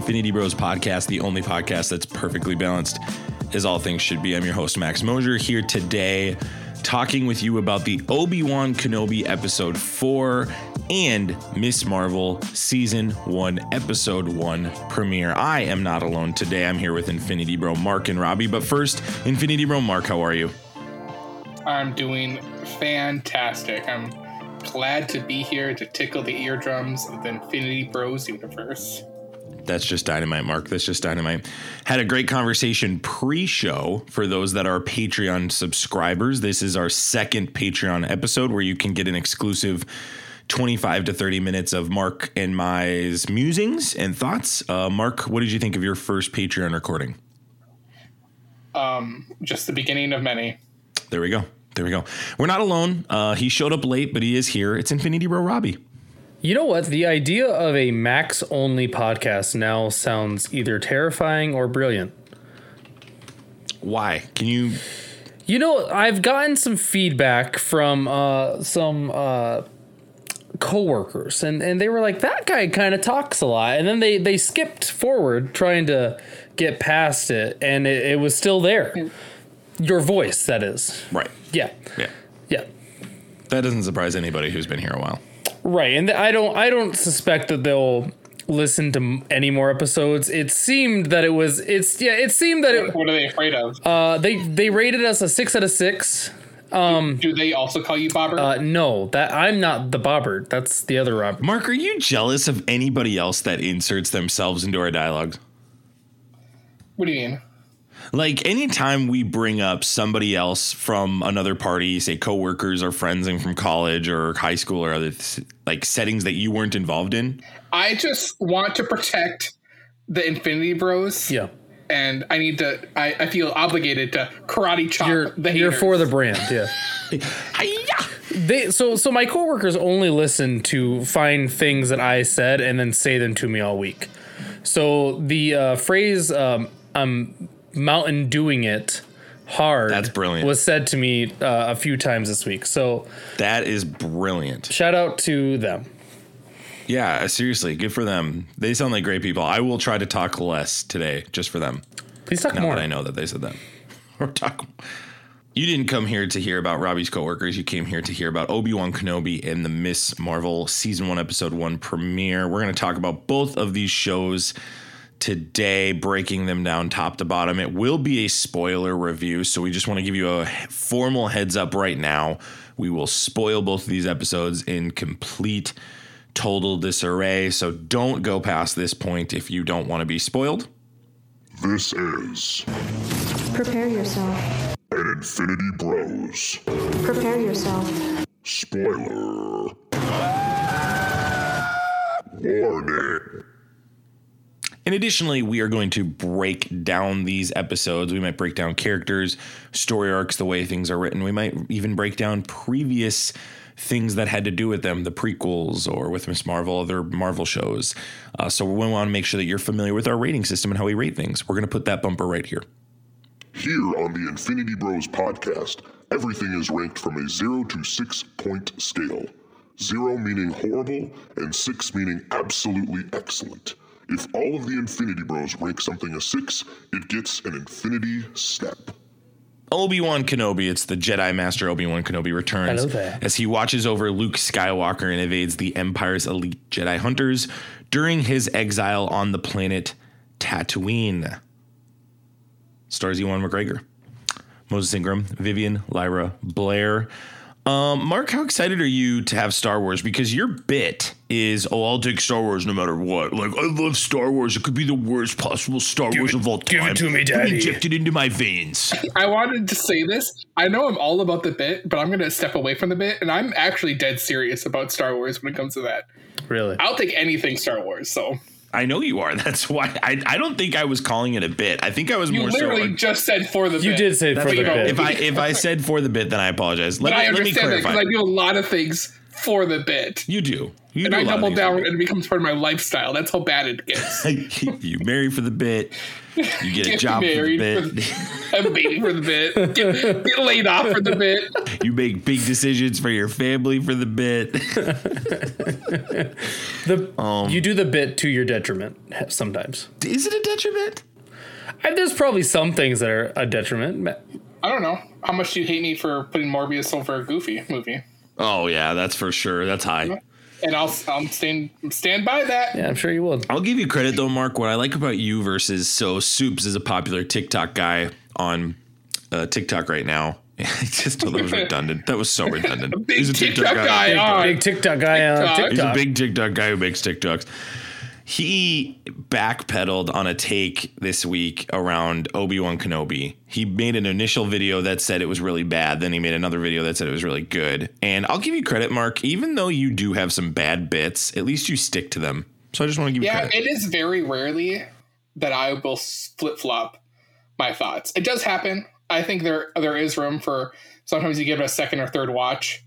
Infinity Bros podcast, the only podcast that's perfectly balanced, as all things should be. I'm your host, Max Mosier, here today talking with you about the Obi Wan Kenobi episode 4 and Miss Marvel season 1, episode 1 premiere. I am not alone today. I'm here with Infinity Bro Mark and Robbie. But first, Infinity Bro Mark, how are you? I'm doing fantastic. I'm glad to be here to tickle the eardrums of the Infinity Bros universe. That's just dynamite, Mark. That's just dynamite. Had a great conversation pre show for those that are Patreon subscribers. This is our second Patreon episode where you can get an exclusive 25 to 30 minutes of Mark and my musings and thoughts. Uh, Mark, what did you think of your first Patreon recording? Um, just the beginning of many. There we go. There we go. We're not alone. Uh, he showed up late, but he is here. It's Infinity Bro Robbie. You know what? The idea of a Max only podcast now sounds either terrifying or brilliant. Why? Can you? You know, I've gotten some feedback from uh, some uh, coworkers, and and they were like, "That guy kind of talks a lot," and then they they skipped forward trying to get past it, and it, it was still there. Your voice, that is. Right. Yeah. Yeah. Yeah. That doesn't surprise anybody who's been here a while. Right, and I don't I don't suspect that they'll listen to any more episodes. It seemed that it was it's yeah, it seemed that it What are they afraid of? uh they they rated us a 6 out of 6. Um, Do they also call you Bobber? Uh no, that I'm not the Bobbert. That's the other Robert. Mark, are you jealous of anybody else that inserts themselves into our dialogues? what do you mean? Like anytime we bring up somebody else from another party, say coworkers or friends and from college or high school or other like settings that you weren't involved in, I just want to protect the Infinity Bros. Yeah. And I need to. I, I feel obligated to karate chop You're the you're for the brand, yeah. They so so my coworkers only listen to find things that I said and then say them to me all week. So the uh, phrase um, "I'm mountain doing it hard" That's brilliant. was said to me uh, a few times this week. So that is brilliant. shout out to them. Yeah, seriously, good for them. They sound like great people. I will try to talk less today, just for them. Please talk Now more. that I know that they said that. Or talk. You didn't come here to hear about Robbie's coworkers. You came here to hear about Obi Wan Kenobi and the Miss Marvel season one, episode one premiere. We're going to talk about both of these shows today, breaking them down top to bottom. It will be a spoiler review, so we just want to give you a formal heads up right now. We will spoil both of these episodes in complete, total disarray. So don't go past this point if you don't want to be spoiled. This is Prepare yourself. an Infinity Bros Prepare yourself. spoiler warning. And additionally, we are going to break down these episodes. We might break down characters, story arcs, the way things are written. We might even break down previous things that had to do with them, the prequels or with Miss Marvel, other Marvel shows. Uh, so we want to make sure that you're familiar with our rating system and how we rate things. We're going to put that bumper right here. Here on the Infinity Bros podcast, everything is ranked from a 0 to 6 point scale. 0 meaning horrible, and 6 meaning absolutely excellent. If all of the Infinity Bros rank something a 6, it gets an Infinity Step. Obi Wan Kenobi. It's the Jedi Master Obi Wan Kenobi returns as he watches over Luke Skywalker and evades the Empire's elite Jedi hunters during his exile on the planet Tatooine. Stars Ewan McGregor, Moses Ingram, Vivien, Lyra, Blair. Um, Mark, how excited are you to have Star Wars? Because your bit is, oh, I'll take Star Wars no matter what. Like, I love Star Wars. It could be the worst possible Star Wars of all time. give it to me, Put Daddy. Inject it into my veins. I wanted to say this. I know I'm all about the bit, but I'm going to step away from the bit, and I'm actually dead serious about Star Wars when it comes to that. Really? I'll take anything Star Wars. So I know you are. That's why I, I don't think I was calling it a bit. I think I was you more so. literally like- just said for the You bit. did say That's for the you bit. if I if I said for the bit, then I apologize. Let But I me let me understand that clarify. because I do a lot of things for the bit. You do. You And do I a lot of double down and it becomes part of my lifestyle. That's how bad it gets. you marry for the bit. You get a Get job for the bit. for the, I'm waiting for the bit. Get, get laid off for the bit. you make big decisions for your family for the bit. The Um, you do the bit to your detriment sometimes. Is it a detriment? And there's probably some things that are a detriment. I don't know. How much do you hate me for putting Morbius over a Goofy movie? Oh yeah, that's for sure. That's high. And I'll I'll stand stand by that. Yeah, I'm sure you will. I'll give you credit though, Mark. What I like about you versus so Soups is a popular TikTok guy on uh, TikTok right now. I just thought that was redundant. That was so redundant. Big He's a TikTok guy Big, on. big TikTok guy on TikTok. TikTok. He's a big TikTok guy who makes TikToks. He backpedaled on a take this week around Obi Wan Kenobi. He made an initial video that said it was really bad. Then he made another video that said it was really good. And I'll give you credit, Mark. Even though you do have some bad bits, at least you stick to them. So I just want to give you Yeah, it is very rarely that I will flip flop my thoughts. It does happen. I think there there is room for sometimes you give it a second or third watch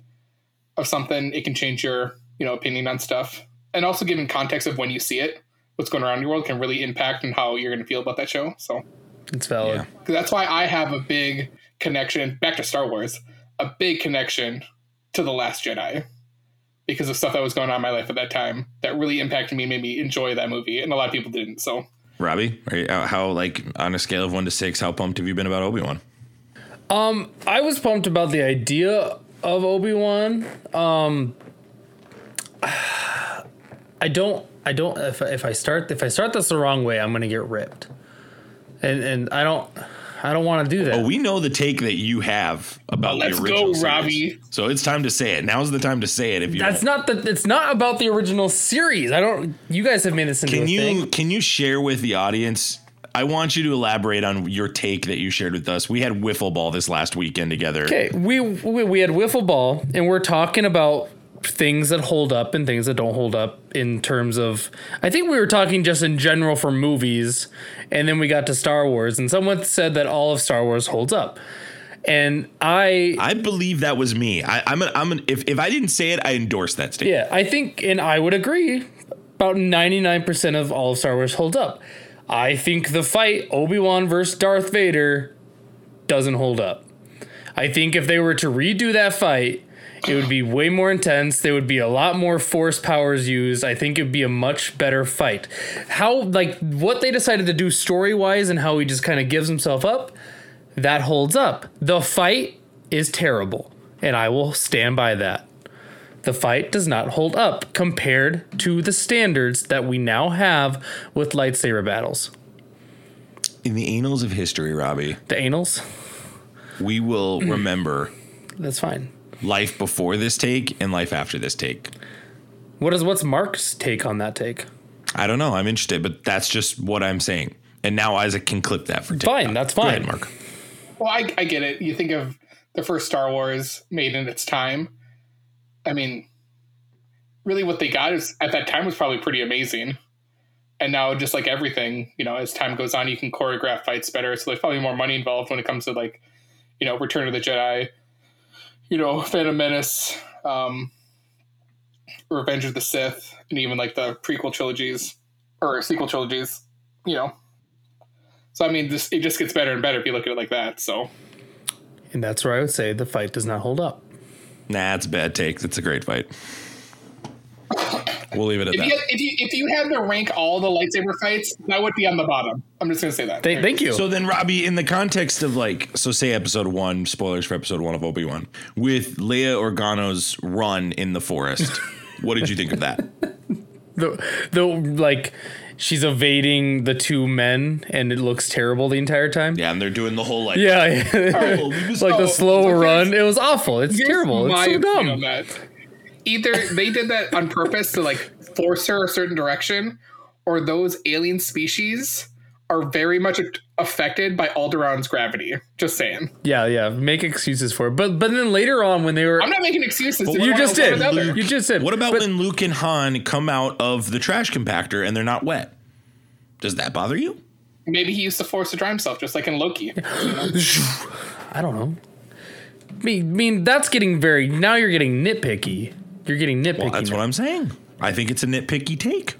of something, it can change your you know opinion on stuff, and also given context of when you see it, what's going around in your world can really impact on how you're going to feel about that show. So It's valid. Yeah. 'cause that's why I have a big connection back to Star Wars, a big connection to the Last Jedi. Because of stuff that was going on in my life at that time that really impacted me, and made me enjoy that movie, and a lot of people didn't. So Robbie, are you, uh, how like on a scale of one to six, how pumped have you been about Obi Wan? Um, I was pumped about the idea of Obi Wan. Um, I don't. I don't. If, if I start if I start this the wrong way, I'm gonna get ripped. And and I don't. I don't want to do that. Oh, we know the take that you have about Let's the go, original series. Robbie. So it's time to say it. Now's the time to say it. If you That's don't. not the. It's not about the original series. I don't. You guys have made this into Can a you thing. can you share with the audience? I want you to elaborate on your take that you shared with us. We had wiffle ball this last weekend together. Okay, we, we we had wiffle ball, and we're talking about things that hold up and things that don't hold up in terms of. I think we were talking just in general for movies, and then we got to Star Wars, and someone said that all of Star Wars holds up, and I I believe that was me. I, I'm an, I'm an, if if I didn't say it, I endorse that statement. yeah, I think, and I would agree. About ninety nine percent of all of Star Wars holds up. I think the fight Obi Wan versus Darth Vader doesn't hold up. I think if they were to redo that fight, it would be way more intense. There would be a lot more force powers used. I think it'd be a much better fight. How like what they decided to do story wise and how he just kind of gives himself up, that holds up. The fight is terrible, and I will stand by that. The fight does not hold up compared to the standards that we now have with lightsaber battles. In the annals of history, Robbie, The annals? we will remember that's fine. Life before this take and life after this take. What is what's Mark's take on that take? I don't know. I'm interested, but that's just what I'm saying. And now Isaac can clip that for TikTok. Fine, that's Go fine. ahead, Mark. Well, I, I get it. You think of the first Star Wars made in its time. I mean, really, what they got is at that time was probably pretty amazing. And now, just like everything, you know, as time goes on, you can choreograph fights better. So there's probably more money involved when it comes to like, you know, Return of the Jedi, you know, Phantom Menace, um, Revenge of the Sith, and even like the prequel trilogies or sequel trilogies. You know, so I mean, this it just gets better and better if you look at it like that. So. And that's where I would say the fight does not hold up. Nah, it's a bad take. It's a great fight. We'll leave it at If that. you, if you if you had to rank all the lightsaber fights, that would be on the bottom. I'm just gonna say that. Thank, thank you. So then, Robbie, in the context of like, so say episode one, spoilers for episode one of Obi Wan, with Leia Organa's run in the forest, what did you think of that? the, the like she's evading the two men and it looks terrible the entire time. Yeah, and they're doing the whole like, Yeah, yeah. Oh, was- like the slow run. It was awful. It's terrible. It's so dumb. On that. Either they did that on purpose to like force her a certain direction, or those alien species are very much affected by Alderaan's gravity. Just saying. Yeah, yeah. Make excuses for it. But but then later on when they were I'm not making excuses. It's you just did. the other. You just did. What about But- when Luke and Han come out of the trash compactor and they're not wet? Does that bother you? Maybe he used the force to dry himself, just like in Loki. I don't know. I mean, I mean that's getting very now you're getting nitpicky. You're getting nitpicky. Well, that's now. what I'm saying. I think it's a nitpicky take.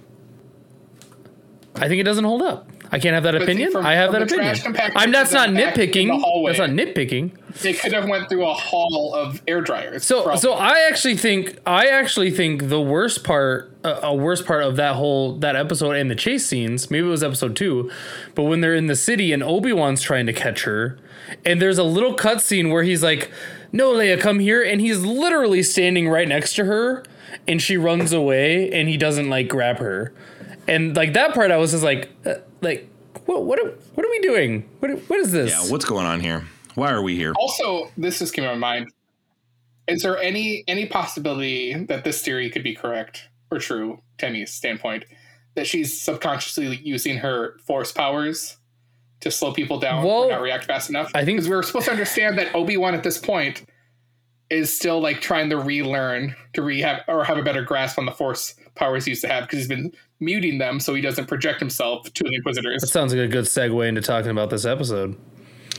I think it doesn't hold up. I can't have that see, opinion. from- I have that opinion. I'm. That's not the back in the nitpicking. hallway. That's not nitpicking. They could have went through a hall of air dryers. So, probably. so I actually think I actually think the worst part, uh, a worst part of that whole that episode and the chase scenes. Maybe it was episode two, but when they're in the city and Obi Wan's trying to catch her, and there's a little cutscene where he's like, "No, Leia, come here," and he's literally standing right next to her, and she runs away, and he doesn't like grab her, and like that part, I was just like, uh, like, what, what, are, what are we doing? What, what is this? Yeah, what's going on here? Why are we here? also this just came to my mind. Is there any any possibility that this theory could be correct or true, Tenny's standpoint, that she's subconsciously using her force powers to slow people down Well, or not react fast enough? I think- because we were supposed to understand that Obi Wan at this point is still like trying to relearn to rehab or have a better grasp on the force powers he used to have because he's been muting them so he doesn't project himself to the Inquisitors. that sounds like a good segue into talking about this episode.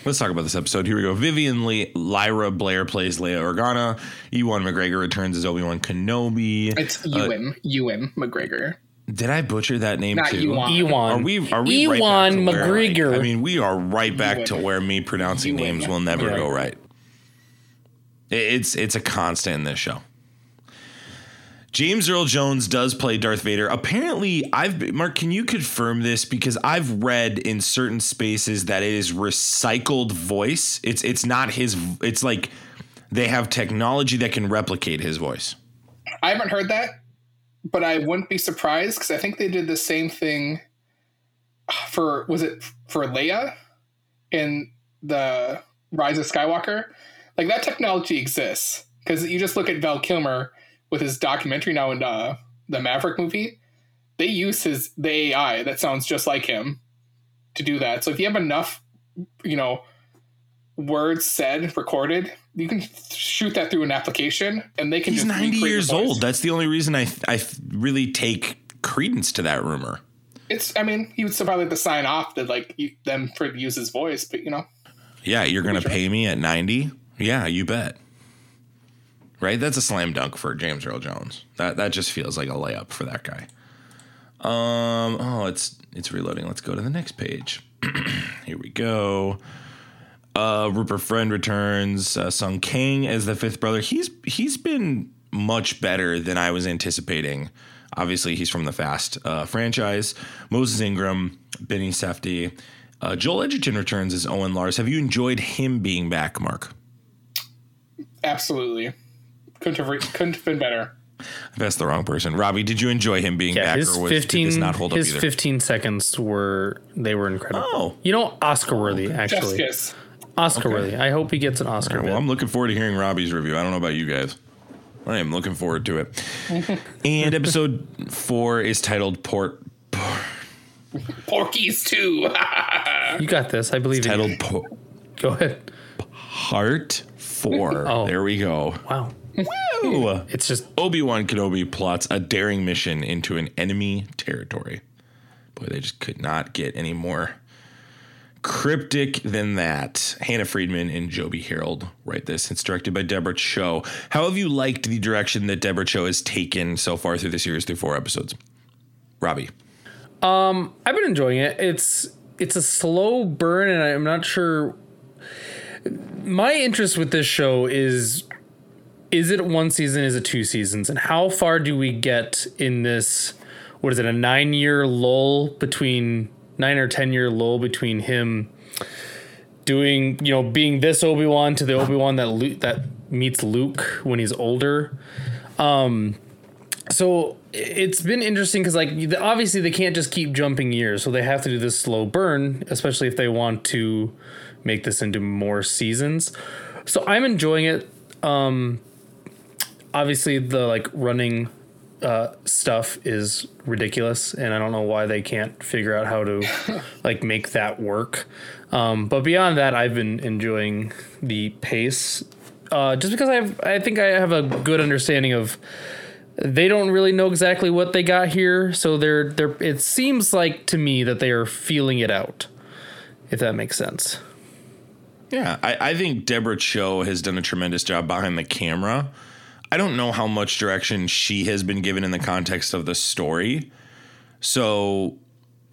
Let's talk about this episode. Here we go. Vivien Lee, Lyra Blair plays Leia Organa. Ewan McGregor returns as Obi Wan Kenobi. It's Uh, Ewan, Ewan McGregor. Did I butcher that name Not too? Ewan. Ewan. Are we? Are we Ewan back to where, McGregor. I mean, we are right back to where me pronouncing Ewan names will never McGregor. go right. It's it's a constant in this show. James Earl Jones does play Darth Vader. Apparently, I've Mark. Can you confirm this? Because I've read in certain spaces that it is recycled voice. It's it's not his. It's like they have technology that can replicate his voice. I haven't heard that, but I wouldn't be surprised because I think they did the same thing for was it for Leia in the Rise of Skywalker. Like that technology exists because you just look at Val Kilmer with his documentary now in uh, the Maverick movie. They use his the AI that sounds just like him to do that. So if you have enough, you know, words said recorded, you can shoot that through an application, and they can. He's just ninety years voice. old. That's the only reason I I really take credence to that rumor. It's. I mean, he would still probably have to sign off to like them for use his voice, but you know, Yeah, you're gonna pay me at ninety. Yeah, you bet. Right, that's a slam dunk for James Earl Jones. That that just feels like a layup for that guy. Um. Oh, it's it's reloading. Let's go to the next page. Here we go. Uh, Rupert Friend returns. Uh, Sung Kang as the fifth brother. He's he's been much better than I was anticipating. Obviously, he's from the Fast uh, franchise. Moses Ingram, Benny Safdie, uh, Joel Edgerton returns as Owen Lars. Have you enjoyed him being back, Mark? absolutely couldn't have re- couldn't have been better. I've asked the wrong person. Robbie, did you enjoy him being Yeah, back, his or was, did fifteen this not hold up his either? fifteen seconds were they were incredible. Oh. you know, Oscar worthy actually. Jessica's. Oscar worthy. I hope he gets an Oscar. well. I'm looking forward to hearing Robbie's review. I don't know about you guys. I am looking forward to it. and episode four is titled Port. Porky's too. you got this. I believe in you. Titled po- Go ahead. Part Four. Oh. There we go. Wow, Ooh. it's just Obi Wan Kenobi plots a daring mission into an enemy territory. Boy, they just could not get any more cryptic than that. Hannah Friedman and Joby Harold write this. It's directed by Deborah Cho. How have you liked the direction that Deborah Cho has taken so far through the series through four episodes? Robbie. Um, I've been enjoying it. It's it's a slow burn, and I'm not sure. My interest with this show is is it one season? Is it two seasons? And how far do we get in this? What is it? A nine year lull between nine or ten year lull between him doing you know being this Obi Wan to the Obi Wan that that meets Luke when he's older. Um, so it's been interesting because like obviously they can't just keep jumping years so they have to do this slow burn especially if they want to make this into more seasons. So i'm enjoying it. Um obviously the like running uh stuff is ridiculous and i don't know why they can't figure out how to like make that work um but beyond that i've been enjoying the pace uh just because i've i think i have a good understanding of they don't really know exactly what they got here so they're they're it seems like to me that they are feeling it out if that makes sense Yeah, I, I think Deborah Cho has done a tremendous job behind the camera. I don't know how much direction she has been given in the context of the story. So,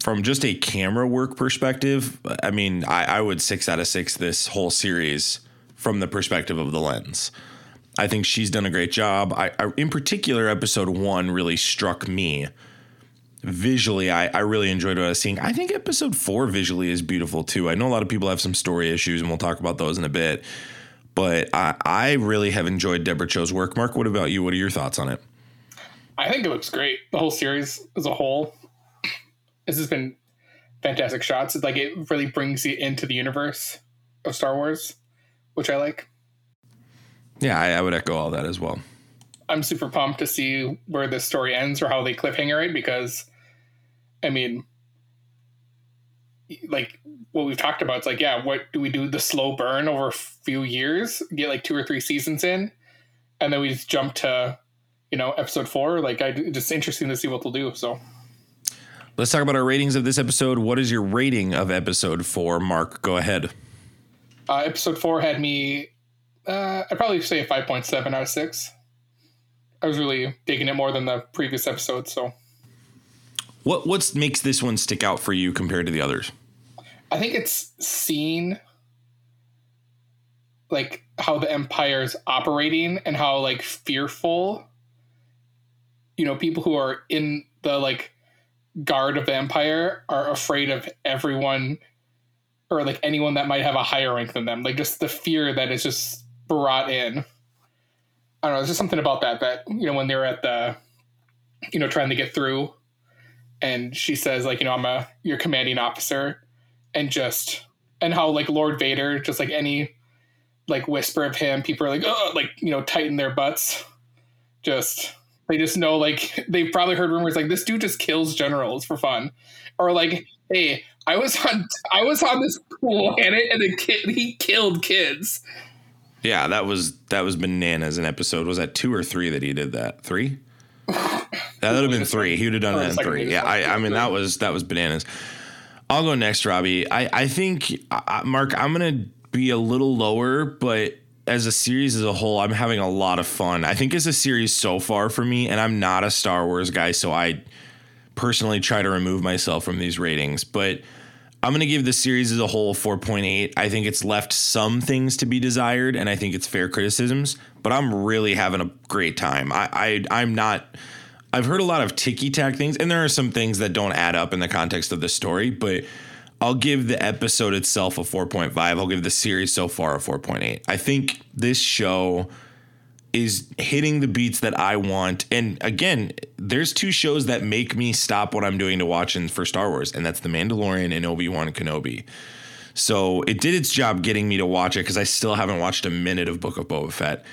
from just a camera work perspective, I mean, I, I would six out of six this whole series from the perspective of the lens. I think she's done a great job. I, I in particular, episode one really struck me visually. I, I really enjoyed what I was seeing. I think episode four visually is beautiful too. I know a lot of people have some story issues, and we'll talk about those in a bit. But I, I really have enjoyed Deborah Cho's work. Mark, what about you? What are your thoughts on it? I think it looks great. The whole series as a whole. This has been fantastic shots. It's like it really brings you into the universe of Star Wars, which I like. Yeah, I, I would echo all that as well. I'm super pumped to see where this story ends or how they cliffhanger it because, I mean, like what we've talked about, it's like, yeah, what do we do? The slow burn over a few years, get like two or three seasons in, and then we just jump to, you know, episode four. Like, I just interesting to see what they'll do. So, Let's talk about our ratings of this episode. What is your rating of episode four? Mark, go ahead. uh, episode four had me, uh, I'd probably say a 5.7 out of six. I was really digging it more than the previous episode. So, What what makes this one stick out for you compared to the others? I think it's seen like how the empire is operating and how like fearful you know people who are in the like guard of the empire are afraid of everyone or like anyone that might have a higher rank than them. Like just the fear that is just brought in. I don't know there's just something about that that you know when they're at the you know trying to get through and she says like you know i'm a your commanding officer and just and how like Lord Vader, just like any like whisper of him, people are like, oh, like you know, tighten their butts. Just they just know like they've probably heard rumors like this dude just kills generals for fun, or like, hey, I was on I was on this planet and the kid he killed kids. Yeah, that was that was bananas. An episode was that two or three that he did that three. That would have been three. He would have done that in three. Yeah, I, I mean that was that was bananas. I'll go next, Robbie. I I think I, Mark. I'm gonna be a little lower, but as a series as a whole, I'm having a lot of fun. I think as a series so far for me, and I'm not a Star Wars guy, so I personally try to remove myself from these ratings, but. I'm going to give the series as a whole 4.8. I think it's left some things to be desired, and I think it's fair criticisms. But I'm really having a great time. I, I I'm not. I've heard a lot of ticky tack things, and there are some things that don't add up in the context of the story. But I'll give the episode itself a 4.5. I'll give the series so far a 4.8. I think this show is hitting the beats that I want. And again, there's two shows that make me stop what I'm doing to watch in for Star Wars, and that's The Mandalorian and Obi Wan Kenobi. So it did its job getting me to watch it because I still haven't watched a minute of Book of Boba Fett.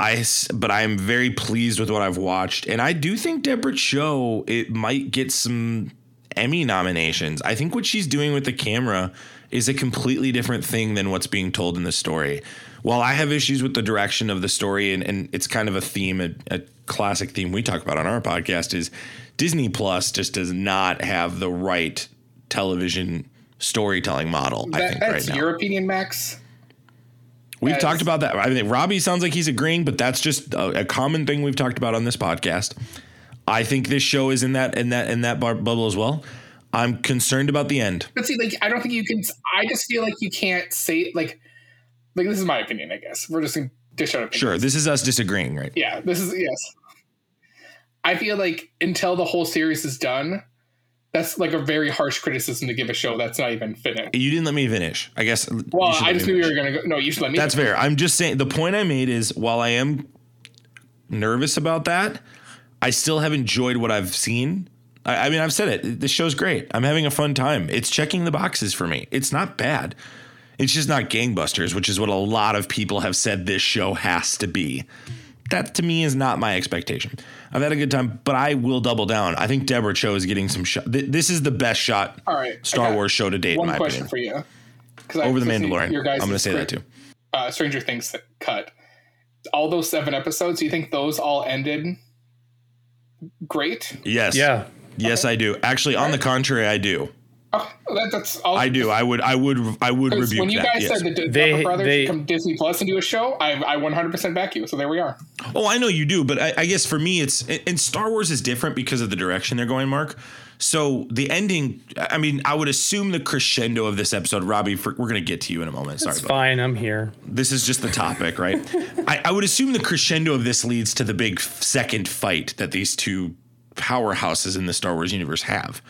I, but I am very pleased with what I've watched, and I do think Deborah Cho it might get some Emmy nominations. I think what she's doing with the camera is a completely different thing than what's being told in the story. While I have issues with the direction of the story, and, and it's kind of a theme, a, a classic theme we talk about on our podcast, is Disney Plus just does not have the right television storytelling model. I That, think right that's now. your opinion, Max. We've as- talked about that. I mean, Robbie sounds like he's agreeing, but that's just a, a common thing we've talked about on this podcast. I think this show is in that in that in that bar- bubble as well. I'm concerned about the end. But see, like, I don't think you can. I just feel like you can't say like, like this is my opinion. I guess we're just gonna dish out opinions. Sure, this is us disagreeing, right? Yeah, this is yes. I feel like until the whole series is done, that's like a very harsh criticism to give a show that's not even finished. You didn't let me finish. I guess. Well, I just knew you were gonna go. No, you should let me. That's finish. fair. I'm just saying the point I made is while I am nervous about that, I still have enjoyed what I've seen. I, I mean, I've said it. This show's great. I'm having a fun time. It's checking the boxes for me. It's not bad. It's just not gangbusters, which is what a lot of people have said this show has to be. That to me is not my expectation. I've had a good time, but I will double down. I think Deborah Cho is getting some shot. th- This is the best shot All right, Star Wars show to date, in One my question opinion. for you. 'Cause I- Over the Mandalorian. your guys' I'm going to say that too. Uh, Stranger Things cut. All those seven episodes. Do you think those all ended great? Yes. Yeah. Yes, I do. Actually, on the contrary, I do. Oh, that, that's all. I do. I would. I would. I would Because rebuke when you that. guys yes. said the They- Duffer Brothers they- come Disney Plus and do a show, I, I 100% back you. So there we are. Oh, I know you do, but I, I guess for me, it's and Star Wars is different because of the direction they're going, Mark. So the ending, I mean, I would assume the crescendo of this episode, Robbie. For, we're gonna get to you in a moment. Sorry, It's bud. fine. I'm here. this is just the topic, right? I, I would assume the crescendo of this leads to the big second fight that these two powerhouses in the Star Wars universe have.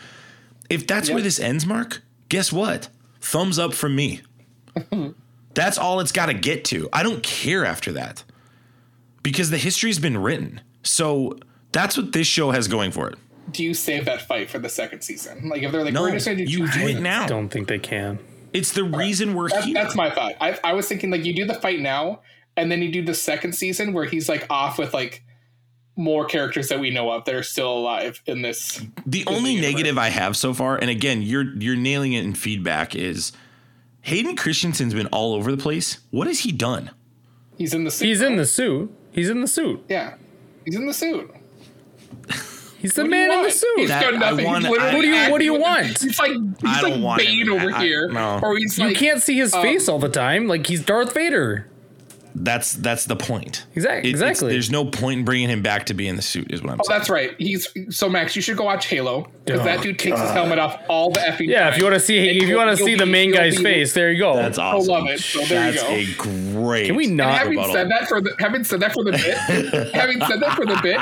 If that's where this ends, Mark, guess what? Thumbs up from me. that's all it's got to get to. I don't care after that because the history's been written. So that's what this show has going for it. Do you save that fight for the second season? Like if they're like, No, we're just going to you do it now. Don't think they can. It's the reason we're That's, here. that's my thought. I, I was thinking like you do the fight now, and then you do the second season where he's like off with like more characters that we know of that are still alive in this. The only universe. negative I have so far, and again, you're you're nailing it in feedback, is Hayden Christensen's been all over the place. What has he done? He's in the suit. He's in the suit. He's in the suit. yeah. He's in the suit. He's the What man in the suit. He's That- done I nothing. want- He's I- What do you- what do you want? He's like he's I don't like want Bane him. over I- here, no. or he's you like can't see his um, face all the time. Like he's Darth Vader. That's that's the point. Exact- It- exactly. There's no point in bringing him back to be in the suit. Is what I'm Oh, saying. that's right. He's so Max. You should go watch Halo because Oh, that dude takes his helmet off all the effing. Yeah, time. if you want to see, And if you want to you'll see the main guy's be- face, there you go. That's awesome. I love it. So there you that's go. a great. Can we And not? having rebuttal. said that for the having said that for the bit, having said that for the bit,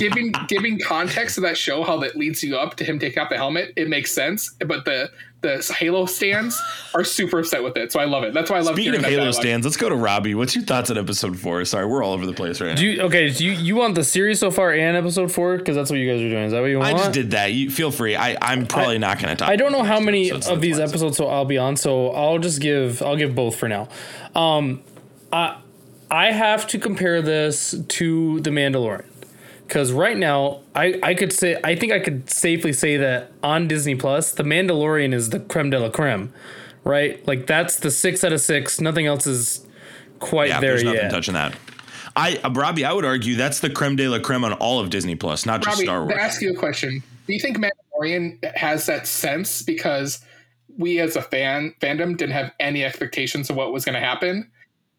giving giving context to that show, how that leads you up to him taking off the helmet, it makes sense. But the the Halo stans are super upset with it, so I love it. That's why I love Speaking of Halo dialogue. stans, let's go to Robbie. What's your thoughts on episode four? Sorry, we're all over the place right now. Do you, okay, do you you want the series so far and episode four? Because that's what you guys are doing. Is that what you want? I just did that. You feel free. I, I'm probably not going to talk. I don't know how many of these fine. episodes so I'll be on, so I'll just give I'll give both for now. Um, I I have to compare this to The Mandalorian because right now I I could say I think I could safely say that on Disney Plus, The Mandalorian is the creme de la creme, right? Like that's the six out of six. Nothing else is quite Yeah, there there's nothing touching that. I, uh, Robbie, I would argue that's the creme de la creme on all of Disney Plus, not just Robbie, Star Wars. to ask you a question, do you think Mandalorian has that sense because we as a fan fandom didn't have any expectations of what was going to happen?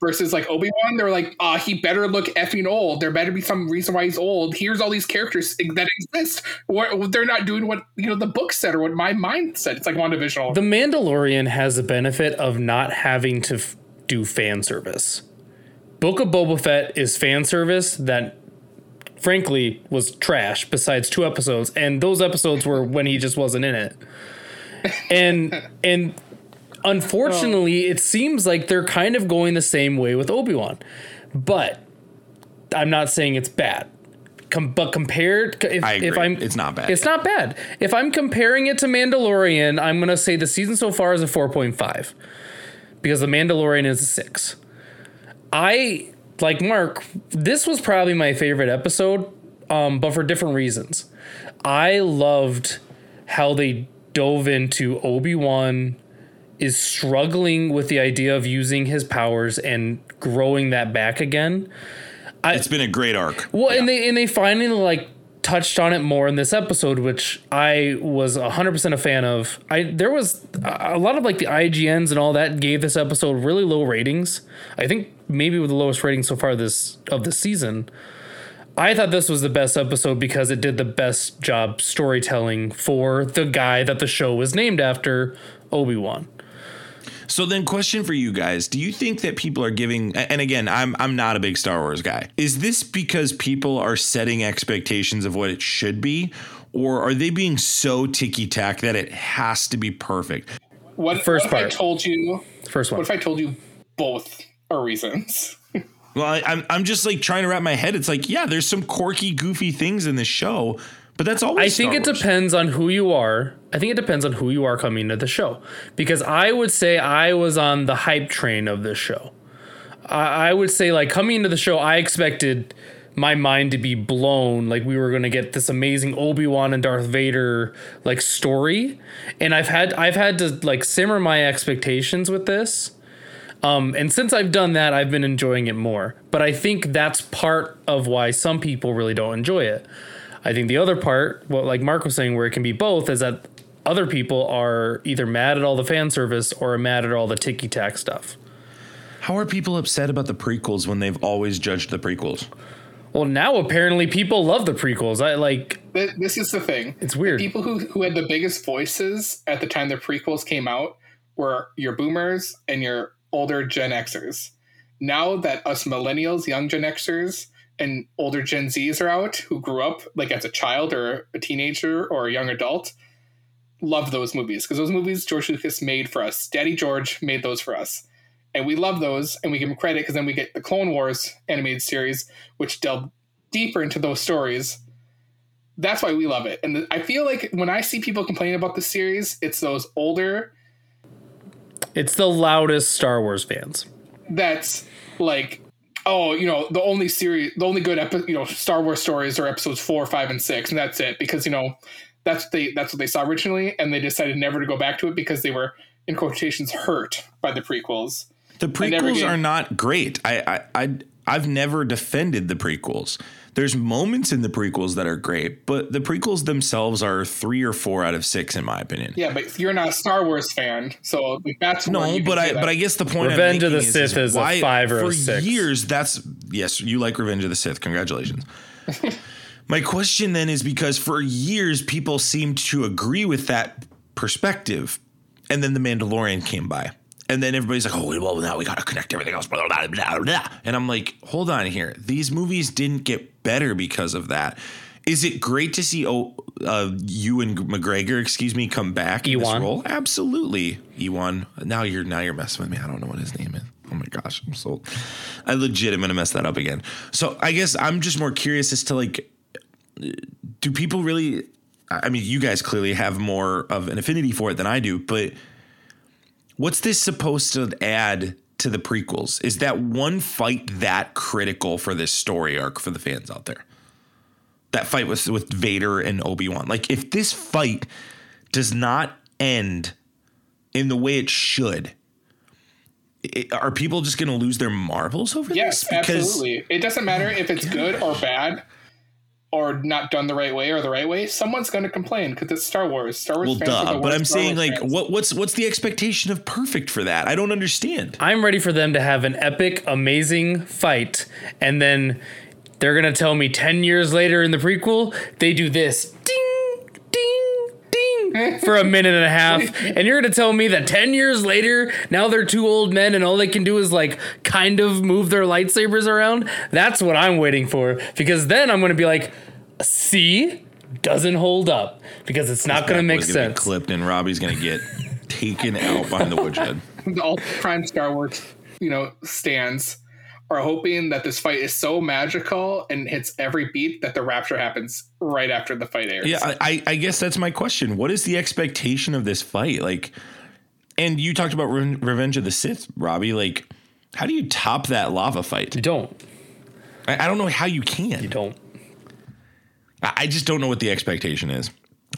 Versus like Obi Wan, they're like, ah, he better look effing old. There better be some reason why he's old. Here's all these characters that exist. They're not doing what you know the book said or what my mind said. It's like one. The Mandalorian has the benefit of not having to f- do fan service. Book of Boba Fett is fan service that, frankly, was trash. Besides two episodes, and those episodes were when he just wasn't in it. And and unfortunately, it seems like they're kind of going the same way with Obi Wan, but I'm not saying it's bad. Com- but compared, if, if I'm, It's not bad, It's yeah. not bad. If I'm comparing it to Mandalorian, I'm gonna say the season so far is a 4.5 because the Mandalorian is a six. I like Mark. This was probably my favorite episode, um, but for different reasons. I loved how they dove into Obi Wan is struggling with the idea of using his powers and growing that back again. it's been a great arc. Well, and they and they finally like touched on it more in this episode, which I was 100% a fan of. I there was a a lot of like the IGNs and all that gave this episode really low ratings. I think maybe with the lowest rating so far this of the season. I thought this was the best episode because it did the best job storytelling for the guy that the show was named after, Obi-Wan. So then, question for you guys: Do you think that people are giving? And again, I'm I'm not a big Star Wars guy. Is this because people are setting expectations of what it should be, or are they being so ticky tack that it has to be perfect? what, first what if I part. told you? First one. What if I told you both are reasons? Well, I, I'm I'm just like trying to wrap my head. It's like, yeah, there's some quirky, goofy things in this show, but that's always. I think Star it depends on who you are. I think it depends on who you are coming to the show. Because I would say I was on the hype train of this show. I, I would say, like, coming into the show, I expected my mind to be blown. Like, we were going to get this amazing Obi Wan and Darth Vader, like, story. And I've had, I've had to, like, simmer my expectations with this. Um, and since I've done that, I've been enjoying it more. But I think that's part of why some people really don't enjoy it. I think the other part, what like Mark was saying, where it can be both, is that other people are either mad at all the fan service or are mad at all the ticky tack stuff. How are people upset about the prequels when they've always judged the prequels? Well, now apparently people love the prequels. I like This is the thing. It's weird. The people who, who had the biggest voices at the time the prequels came out were your boomers and your older Gen Xers. Now that us millennials, young Gen Xers, and older Gen Zs are out who grew up like as a child or a teenager or a young adult, love those movies because those movies George Lucas made for us. Daddy George made those for us. And we love those and we give him credit because then we get the Clone Wars animated series, which delve deeper into those stories that's why we love it. And I feel like when I see people complaining about the series, it's those older it's the loudest Star Wars fans. that's like, oh, you know, the only series, the only good epi- you know, Star Wars stories are episodes four, five, and six, and that's it. Because you know, that's what they that's what they saw originally, and they decided never to go back to it because they were in quotations hurt by the prequels. The prequels are not great. I, I, I, I've never defended the prequels. There's moments in the prequels that are great, but the prequels themselves are three or four out of six, in my opinion. Yeah, but you're not a Star Wars fan, so that's No, you but I that. but I guess the point is. Revenge I'm of the making Sith is a why, five or a for six. years. That's yes, you like Revenge of the Sith. Congratulations. My question then is because for years people seemed to agree with that perspective, and then the Mandalorian came by, and then everybody's like, "Oh, well, now we got to connect everything else." Blah, blah, blah, blah. And I'm like, "Hold on here. These movies didn't get better because of that." Is it great to see oh, uh, Ewan McGregor, excuse me, come back in this role? Absolutely, Ewan. Now you're now you're messing with me. I don't know what his name is. Oh my gosh, I'm so. I legit am gonna mess that up again. So I guess I'm just more curious as to like, do people really? I mean, you guys clearly have more of an affinity for it than I do, but what's this supposed to add to the prequels? Is that one fight that critical for this story arc for the fans out there? That fight with with Vader and Obi Wan. Like, if this fight does not end in the way it should, i- are people just going to lose their marbles over Yes, this? absolutely. It doesn't matter if it's good or bad or not done the right way or the right way. Someone's going to complain because it's Star Wars. Star Wars Well, fans are duh. the But I'm Star saying, Wars like, fans. what what's what's the expectation of perfect for that? I don't understand. I'm ready for them to have an epic, amazing fight, and then they're gonna tell me ten years later in the prequel they do this for a minute and a half, and you're gonna tell me that ten years later now they're two old men and all they can do is like kind of move their lightsabers around. That's what I'm waiting for because then I'm gonna be like, see, doesn't hold up because it's not gonna make boy's gonna sense. Get clipped, and Robbie's gonna get taken out behind the woodshed. the all prime Star Wars, you know, stands are hoping that this fight is so magical and hits every beat that the rapture happens right after the fight airs. Yeah, I, I I guess that's my question. What is the expectation of this fight? Like, and you talked about Re- Revenge of the Sith, Robbie. Like, how do you top that lava fight? You don't. I, I don't know how you can. You don't. I I just don't know what the expectation is.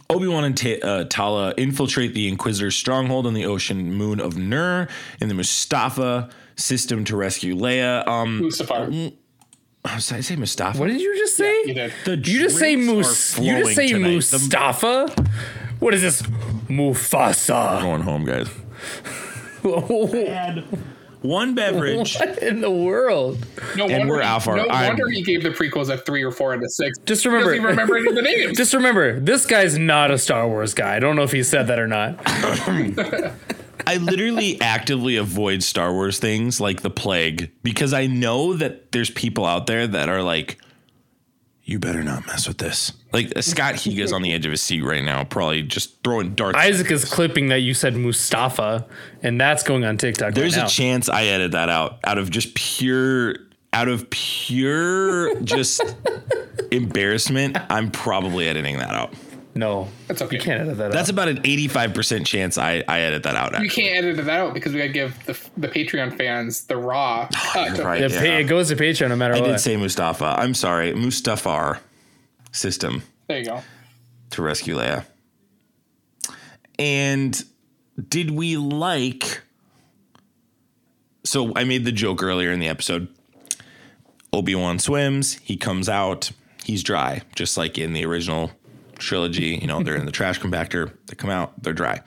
Obi Wan and Ta- uh, Tala infiltrate the Inquisitor's stronghold on the ocean moon of Nur in the Mustafa system to rescue Leia. Um, Mustafar. did I say Mustafa? What did you just say? You did. The You just say drinks Mus. You just say tonight. The- Mustafa. What is this? Mufasa. going home, guys. what One beverage. in the world? No And we're Alpha. No I'm- wonder he gave the prequels a three or four out of six. Just remember. doesn't even remember any of the names. Just remember, this guy's not a Star Wars guy. I don't know if he said that or not. I literally actively avoid Star Wars things like the plague because I know that there's people out there that are like, you better not mess with this. Like uh, Scott Higa's on the edge of his seat right now, probably just throwing darts. Isaac is clipping that you said Mustafa, and that's going on TikTok There's right now. a chance I edit that out out of just pure out of pure just embarrassment. I'm probably editing that out. No, That's okay. You can't edit that That's out. about an 85% chance I, I edit that out. You can't edit that out because we gotta give the, the Patreon fans the raw cut. Right. It, yeah. pa- it goes to Patreon no matter I what. did say Mustafa. I'm sorry. Mustafar system. There you go. to rescue Leia. And did we like? So I made the joke earlier in the episode. Obi Wan swims. He comes out. He's dry, just like in the original trilogy. You know, they're in the trash compactor. They come out, they're dry.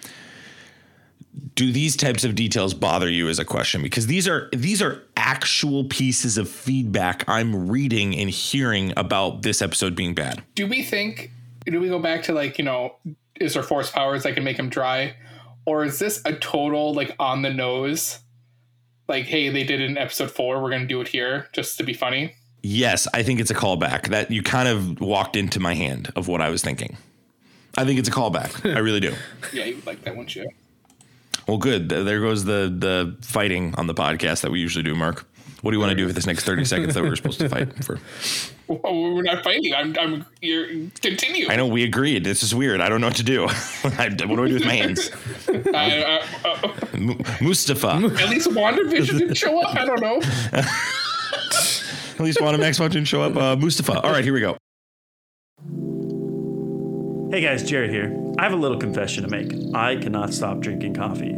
Do these types of details bother you as a question? Because these are these are actual pieces of feedback I'm reading and hearing about this episode being bad. Do we think? Do we go back to like you know? Is there force powers that can make them dry, or is this a total like on the nose? Like, hey, they did it in episode four. We're gonna do it here just to be funny. Yes, I think it's a callback. That you kind of walked into my hand of what I was thinking. I think it's a callback. I really do. Yeah, you would like that, wouldn't you? Well, good. There goes the the fighting on the podcast that we usually do, Mark. What do you want to do for this next 30 seconds that we're supposed to fight for? Well, we're not fighting. I'm. I'm. You're continue. I know we agreed. This is weird. I don't know what to do. What do I do with my hands? I, uh, uh, M- Mustafa. at least WandaVision didn't show up. I don't know. At least Wanda Maxwell didn't show up. Uh, Mustafa. All right, here we go. Hey guys, Jared here. I have a little confession to make. I cannot stop drinking coffee.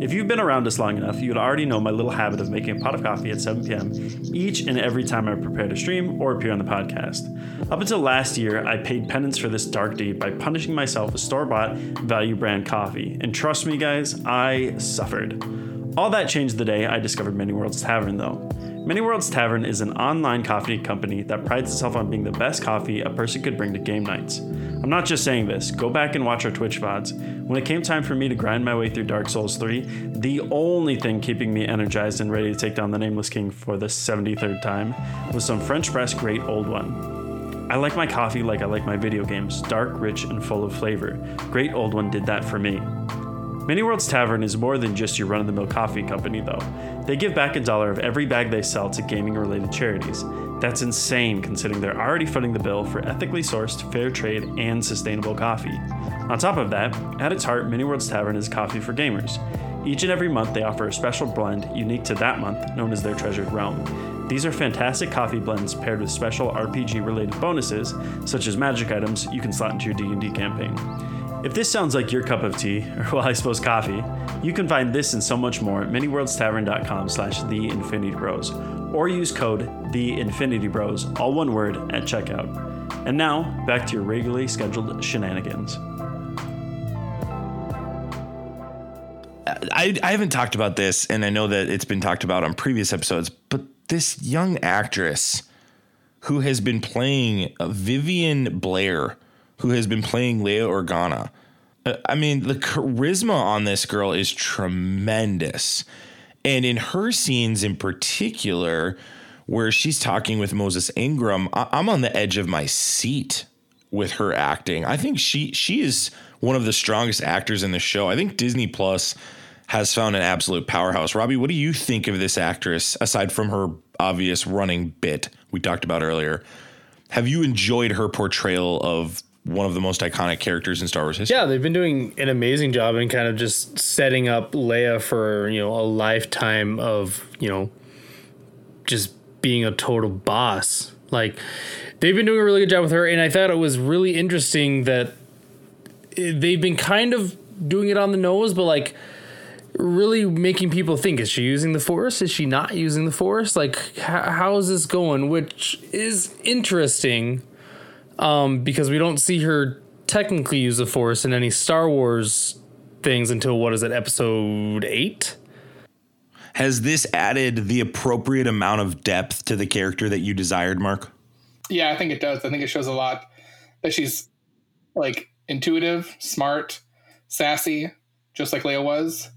If you've been around us long enough, you would already know my little habit of making a pot of coffee at 7 p.m. each and every time I prepare to stream or appear on the podcast. Up until last year, I paid penance for this dark deed by punishing myself with store bought value brand coffee. And trust me, guys, I suffered. All that changed the day I discovered Many Worlds Tavern, though. Many Worlds Tavern is an online coffee company that prides itself on being the best coffee a person could bring to game nights. I'm not just saying this, go back and watch our Twitch VODs. When it came time for me to grind my way through Dark Souls 3, the only thing keeping me energized and ready to take down the Nameless King for the 73rd time was some French press Great Old One. I like my coffee like I like my video games dark, rich, and full of flavor. Great Old One did that for me. Many Worlds Tavern is more than just your run of the mill coffee company, though. They give back a dollar of every bag they sell to gaming related charities. That's insane considering they're already footing the bill for ethically sourced, fair trade, and sustainable coffee. On top of that, at its heart, Many Worlds Tavern is coffee for gamers. Each and every month, they offer a special blend unique to that month, known as their Treasured Realm. These are fantastic coffee blends paired with special RPG-related bonuses, such as magic items you can slot into your D&D campaign. If this sounds like your cup of tea, or well, I suppose coffee, you can find this and so much more at manyworldstavern.com slash the Infinity Bros, or use code the Infinity Bros, all one word, at checkout. And now, back to your regularly scheduled shenanigans. I, I haven't talked about this, and I know that it's been talked about on previous episodes, but this young actress who has been playing Vivien Blair, who has been playing Leia Organa. uh, I mean, the charisma on this girl is tremendous. And in her scenes in particular, where she's talking with Moses Ingram, I- I'm on the edge of my seat with her acting. I think she she is one of the strongest actors in the show. I think Disney Plus has found an absolute powerhouse. Robbie, what do you think of this actress aside from her obvious running bit we talked about earlier? Have you enjoyed her portrayal of one of the most iconic characters in Star Wars history? Yeah, they've been doing an amazing job in kind of just setting up Leia for, you know, a lifetime of, you know, just being a total boss. Like they've been doing a really good job with her and I thought it was really interesting that they've been kind of doing it on the nose but like really making people think is she using the force is she not using the force like how is this going which is interesting um, because we don't see her technically use the Force in any Star Wars things until what is it, Episode Eight? Has this added the appropriate amount of depth to the character that you desired, Mark? Yeah, I think it does. I think it shows a lot that she's like intuitive, smart, sassy, just like Leia was.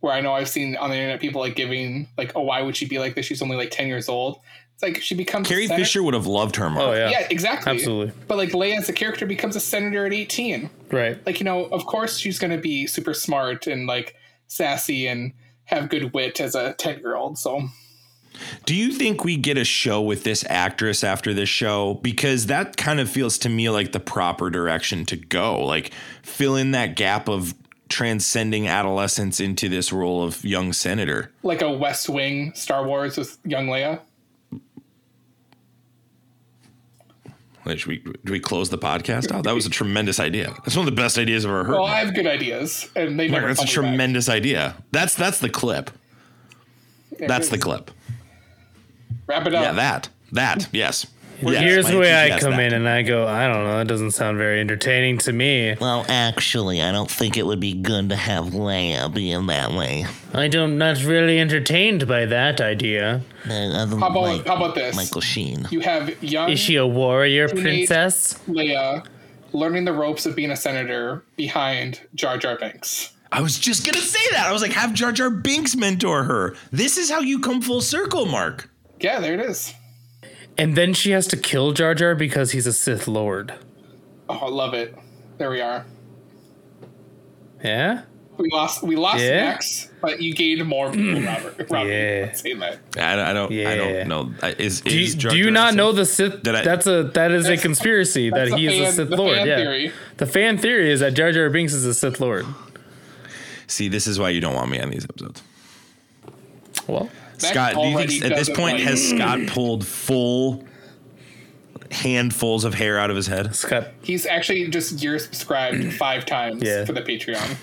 Where I know I've seen on the internet people like giving like, oh, why would she be like this? She's only like ten years old. It's like she becomes Carrie senator- Fisher would have loved her, Mark. Oh yeah, Yeah, exactly. Absolutely. But like Leia as a character becomes a senator at eighteen. right. Like you know, of course she's going to be super smart and like sassy and have good wit as a ten year old. So Do you think we get a show with this actress after this show? Because that kind of feels to me like the proper direction to go. Like fill in that gap of transcending adolescence into this role of young senator. like a West Wing Star Wars with young Leia. Should we do we close the podcast out? That was a tremendous idea. That's one of the best ideas I've ever heard. Well, I have good ideas, and they never. that's a me back. tremendous idea. That's that's the clip. That's the clip. Wrap it up. Yeah, that. That. Yes. Yes, Here's my the way I come that. in and I go, I don't know, that doesn't sound very entertaining to me. Well, actually, I don't think it would be good to have Leia be in that way. I don't not really entertained by that idea. Uh, How about like how about this? Michael Sheen. You have young Is she a warrior princess? Leia learning the ropes of being a senator behind Jar Jar Binks. I was just gonna say that. I was like, have Jar Jar Binks mentor her. This is how you come full circle, Mark. Yeah, there it is. And then she has to kill Jar Jar because he's a Sith Lord. Oh, I love it. There we are. Yeah? We lost we lost Yeah? Max, but you gained more people, Robert. Robert Yeah. yeah. saying that. I, I don't. I don't know. I- Is, Do you, is Jar do you Jar not Sith? know the Sith? Did I- that's a that is a conspiracy that he the is a Sith the Lord. fan yeah, theory. the fan theory is that Jar Jar Binks is a Sith Lord. See, this is why you don't want me on these episodes. Well, Max Scott, do you think at this point like- has Scott pulled full handfuls of hair out of his head? Scott, He's actually just year subscribed five times Yeah. for the Patreon.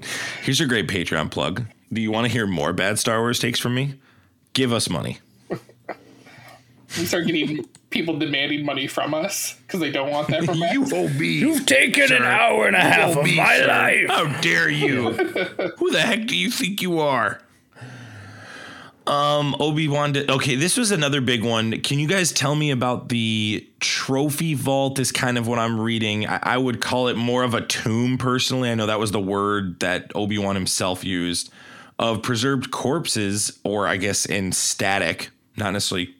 Here's your great Patreon plug. Do you want to hear more bad Star Wars takes from me? Give us money. We start getting people demanding money from us because they don't want that from us. owe me. you've taken an hour and a half of my life. How dare you? Who the heck do you think you are? Um, Obi Wan. Did, okay, this was another big one. Can you guys tell me about the trophy vault? Is kind of what I'm reading. I, I would call it more of a tomb personally. I know that was the word that Obi Wan himself used of preserved corpses, or I guess in static, not necessarily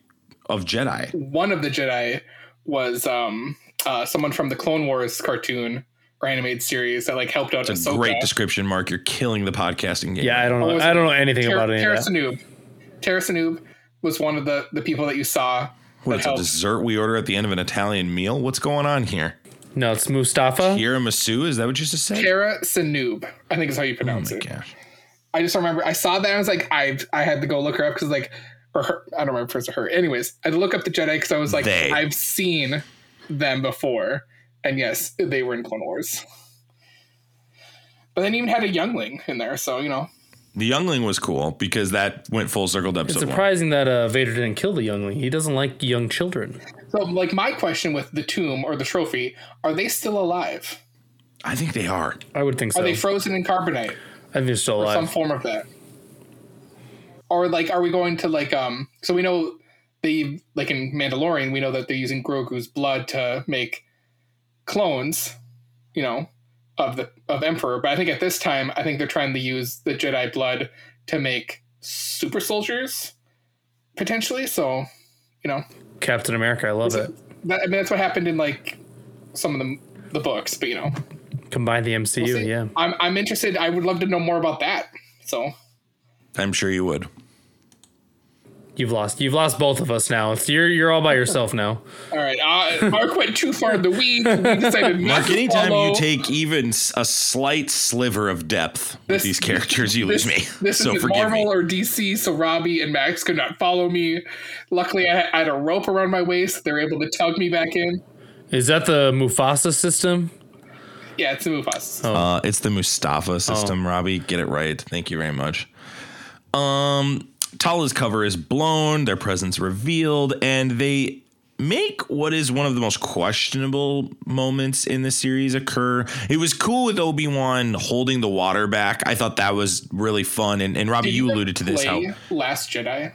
of Jedi. One of the Jedi was um, uh, someone from the Clone Wars cartoon or animated series that like helped out It's a Ahsoka. great description, Mark. You're killing the podcasting game. Yeah, I don't know. was I it? don't know anything Ter- about any Tara of that. Sanoob. Tara Sanoob was one of the, the people that you saw What, that it's a dessert we order at the end of an Italian meal? What's going on here? No, it's Mustafa. Tiramisu? Is that what you just said? Tara Sanoob, I think is how you Oh pronounce my it. gosh. I just remember I saw that and I was like, I I had to go look her up because like, or her, I don't remember if it's her. Anyways, I had to look up the Jedi because I was like, They. I've seen them before, and yes, they were in Clone Wars. But then even had a youngling in there, so you know, The youngling was cool because that went full circle to It's episode one. surprising that uh, Vader didn't kill the youngling. He doesn't like young children. so like my question with the tomb or the trophy, are they still alive? I think they are. I would think so. Are they frozen in carbonite? I think they're still or some form of that or like are we going to like um so we know they like in mandalorian we know that they're using grogu's blood to make clones you know of the of emperor but i think at this time i think they're trying to use the jedi blood to make super soldiers potentially so you know Captain America, I love it. that, i mean that's what happened in like some of the the books but you know Combine the MCU, we'll yeah. i'm i'm interested i would love to know more about that so I'm sure you would. You've lost. You've lost both of us now. It's, you're you're all by yourself now. All right, uh, Mark went too far in the weeds. We decided not Mark, to anytime follow. you take even a slight sliver of depth with these characters, you this, lose me. This so is Marvel me. or DC, so Robbie and Max could not follow me. Luckily, I, I had a rope around my waist. They were able to tug me back in. Is that the Mufasa system? Yeah, it's the Mufasa. Uh, it's the Mustafa system, Robbie. Get it right. Thank you very much. Um, Tala's cover is blown, their presence revealed, and they make what is one of the most questionable moments in the series occur. It was cool with Obi Wan holding the water back. I thought that was really fun. And, and Robbie, Did you alluded to this. How Last Jedi,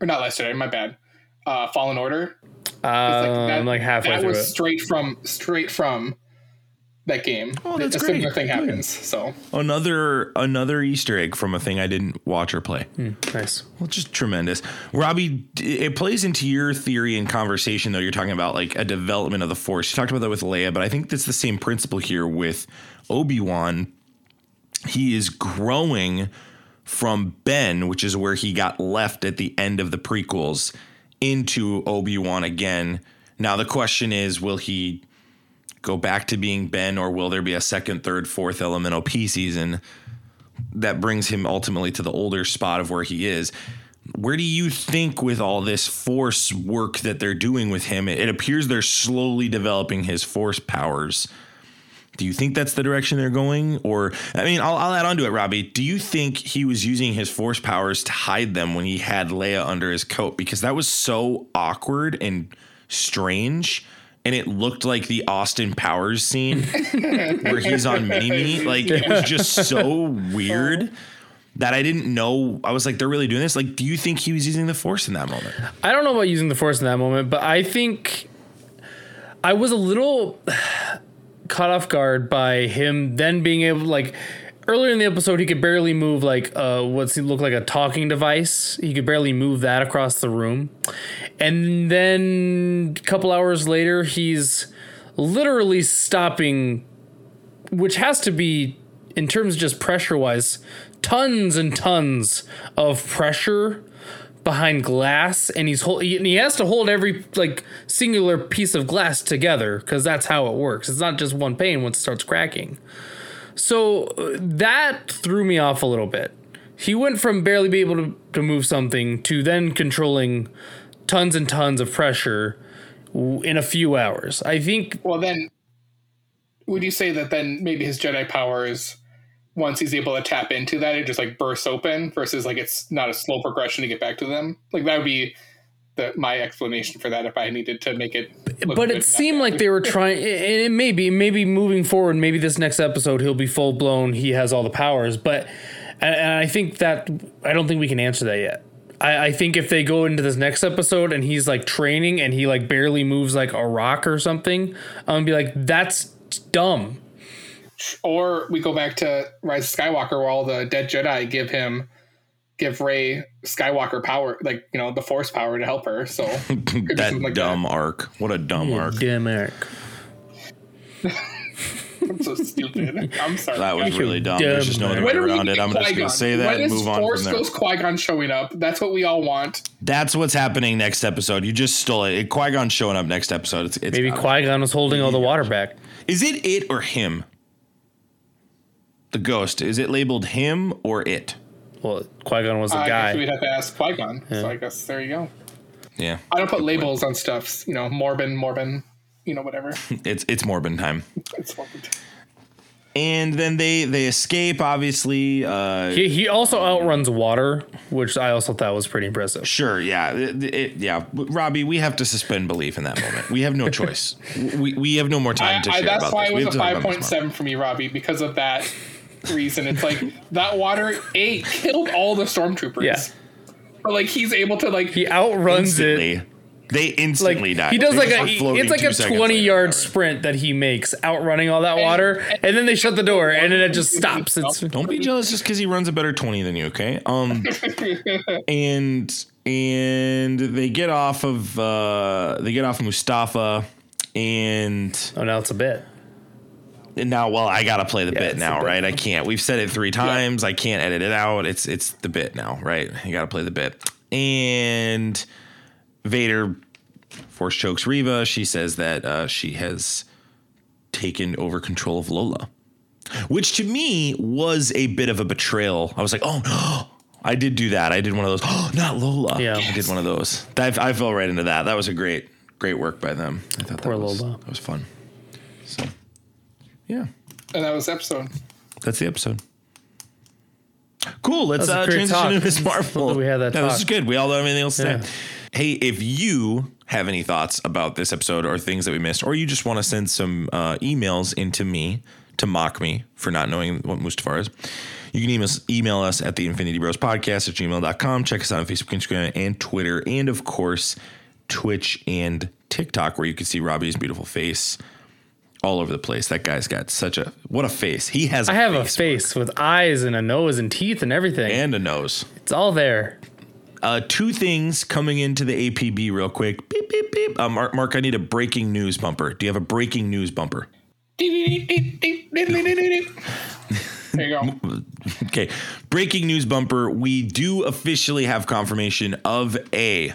or not Last Jedi? My bad. Uh, Fallen Order. Uh, I'm like halfway that through was it. straight from straight from that game. Oh, that's a similar great. thing Good. happens. So another another Easter egg from a thing I didn't watch or play. Hmm, nice. Well, just tremendous. Robbie, it plays into your theory and conversation, though. You're talking about like a development of the Force. You talked about that with Leia, but I think that's the same principle here with Obi Wan. He is growing from Ben, which is where he got left at the end of the prequels, into Obi Wan again. Now, the question is will he go back to being Ben, or will there be a second, third, fourth Elemental P season? that brings him ultimately to the older spot of where he is. Where do you think, with all this force work that they're doing with him, it appears they're slowly developing his force powers? Do you think that's the direction they're going? Or, I mean, I'll, I'll add on to it, Robbie. Do you think he was using his force powers to hide them when he had Leia under his coat? Because that was so awkward and strange. And it looked like the Austin Powers scene where he's on mini me. Like it was just so weird that I didn't know. I was like, they're really doing this. Like, do you think he was using the force in that moment? I don't know about using the force in that moment, but I think I was a little caught off guard by him then being able like earlier in the episode he could barely move like uh he look like a talking device. He could barely move that across the room. And then a couple hours later he's literally stopping which has to be in terms of just pressure wise tons and tons of pressure behind glass and he's hold, he, he has to hold every like singular piece of glass together because that's how it works it's not just one pane once it starts cracking so uh, that threw me off a little bit he went from barely be able to, to move something to then controlling tons and tons of pressure in a few hours i think Well, then, would you say that then maybe his Jedi powers, once he's able to tap into that, it just like bursts open versus like it's not a slow progression to get back to them? Like that would be the, my explanation for that if I needed to make it. but it seemed like they were trying and it may be maybe moving forward. Maybe this next episode he'll be full blown he has all the powers but and, and i think that i don't think we can answer that yet. I, I think if they go into this next episode and he's like training and he like barely moves like a rock or something i'm gonna be like that's dumb. Or we go back to Rise of Skywalker where all the dead Jedi give him give Rey Skywalker power, like you know the Force power to help her. So That like dumb arc. What a dumb arc. damn arc. I'm so stupid. I'm sorry. That was really dumb. dumb, There's just no other way When are we around it. I'm just going to say that when and move on Force from there. Ghost Qui Gon showing up? That's what we all want. That's what's happening next episode. You just stole it. Qui Gon showing up next episode. It's, it's maybe qui-gon was holding all the water back Is it it or him? The ghost. Is it labeled him or it? Well qui-gon was the I guess guy we'd have to ask Qui Gon. So I guess there you go. Yeah. I don't put labels on stuff. You know, Morbin, Morbin. You know, whatever. It's it's Morbin time. It's Morbin. time. And then they they escape. Obviously, uh, he, he also outruns water which i also thought was pretty impressive sure, yeah, it, it- yeah. Robbie, we have to suspend belief in that moment. We have no choice. we we have no more time I, to I, share that's about why this. it was a to talk about Miss Marvel. 5.7 for me, Robbie, because of that reason. It's like that water A killed all the stormtroopers. Yeah. But like he's able to like he outruns it Instantly, they like instantly die. he does They like a were it's like a seconds 20 later. yard sprint that he makes outrunning all that water and then they shut the door and then it just stops it's Don't be jealous just because he runs a better twenty than you, okay? Um, and and they get off of uh, they get off of Mustafa, and oh now it's a bit And now, well, I gotta play the Yeah, bit now, the bit. right? I can't. We've said it three times. I can't edit it out. It's it's the bit now, right? You gotta play the bit. And Vader force chokes Reva She says that uh, she has taken over control of Lola, which to me was a bit of a betrayal. I was like, oh no. I did do that. I did one of those. Oh, not Lola. Yeah. I did one of those. That, I fell right into that. That was a great, great work by them. I thought Poor that was, Lola. that was fun. So, yeah. and that was the episode. That's the episode. Cool. Let's That was a uh, transition talk. to Miss Marvel. We had that This talk. is good. We all don't have anything else to Yeah. say. Hey, if you have any thoughts about this episode or things that we missed, or you just want to send some uh, emails into me to mock me for not knowing what Mustafar is, you can email us, email us at the Infinity Bros Podcast at gmail.com. Check us out on Facebook, Instagram, and Twitter, and of course, Twitch and TikTok, where you can see Robbie's beautiful face all over the place. That guy's got such a what a face. He has. I have a face face with eyes and a nose and teeth and everything. and a nose. it's all there. Uh, two things coming into the APB real quick. Beep beep beep. Uh, Mark, Mark, I need a breaking news bumper. Do you have a breaking news bumper? there you go. Okay, breaking news bumper. We do officially have confirmation of a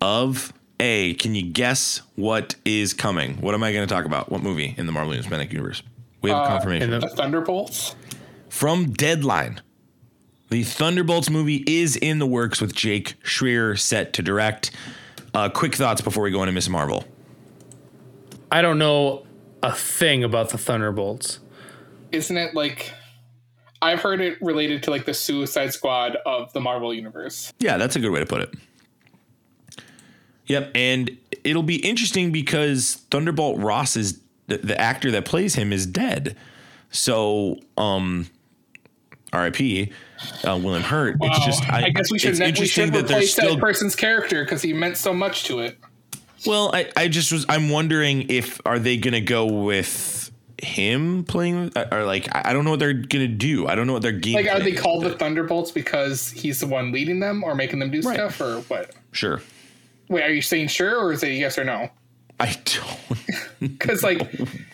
of a. Can you guess what is coming? What am I going to talk about? What movie in the Marvel Cinematic Universe? We have a confirmation in The Thunderbolts. from Deadline. The Thunderbolts movie is in the works with Jake Schreier set to direct. Uh, quick thoughts before we go into Miss Marvel. I don't know a thing about the Thunderbolts. Isn't it like I've heard it related to like the Suicide Squad of the Marvel universe. Yeah, that's a good way to put it. Yep, and it'll be interesting because Thunderbolt Ross is the, the actor that plays him is dead. So, um, R.I.P. Uh, William Hurt. It's Wow. just I, I, guess we should It's we interesting should that there's replace still that person's character because he meant so much to it. Well, I, I just was I'm wondering if are they gonna go with him playing or like I I don't know what they're gonna do. I don't know what their game. Like, are they called the. Thunderbolts because he's the one leading them or making them do Right. stuff or what? Sure. Wait, are you saying sure or is it yes or no? I don't. Because like,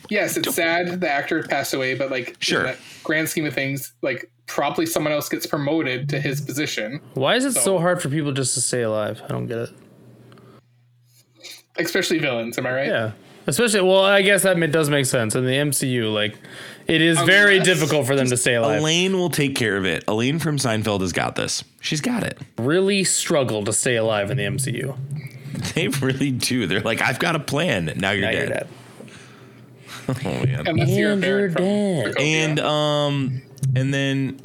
yes, it's sad the actor passed away, but like, Sure. in the grand scheme of things, like probably someone else gets promoted to his position, Why is it so, So- hard for people just to stay alive? I don't get it. especially villains. Am I right? Yeah. Especially, well, I guess that does make sense in the MCU. Like, it is very difficult for them to stay alive. Elaine will take care of it. Elaine from Seinfeld has got this. She's got it. Really struggle to stay alive in the MCU. They really do. They're like, I've got a plan. Now you're Now dead. you're dead. Oh man. Unless you're And you're Baron from dead. And um, and then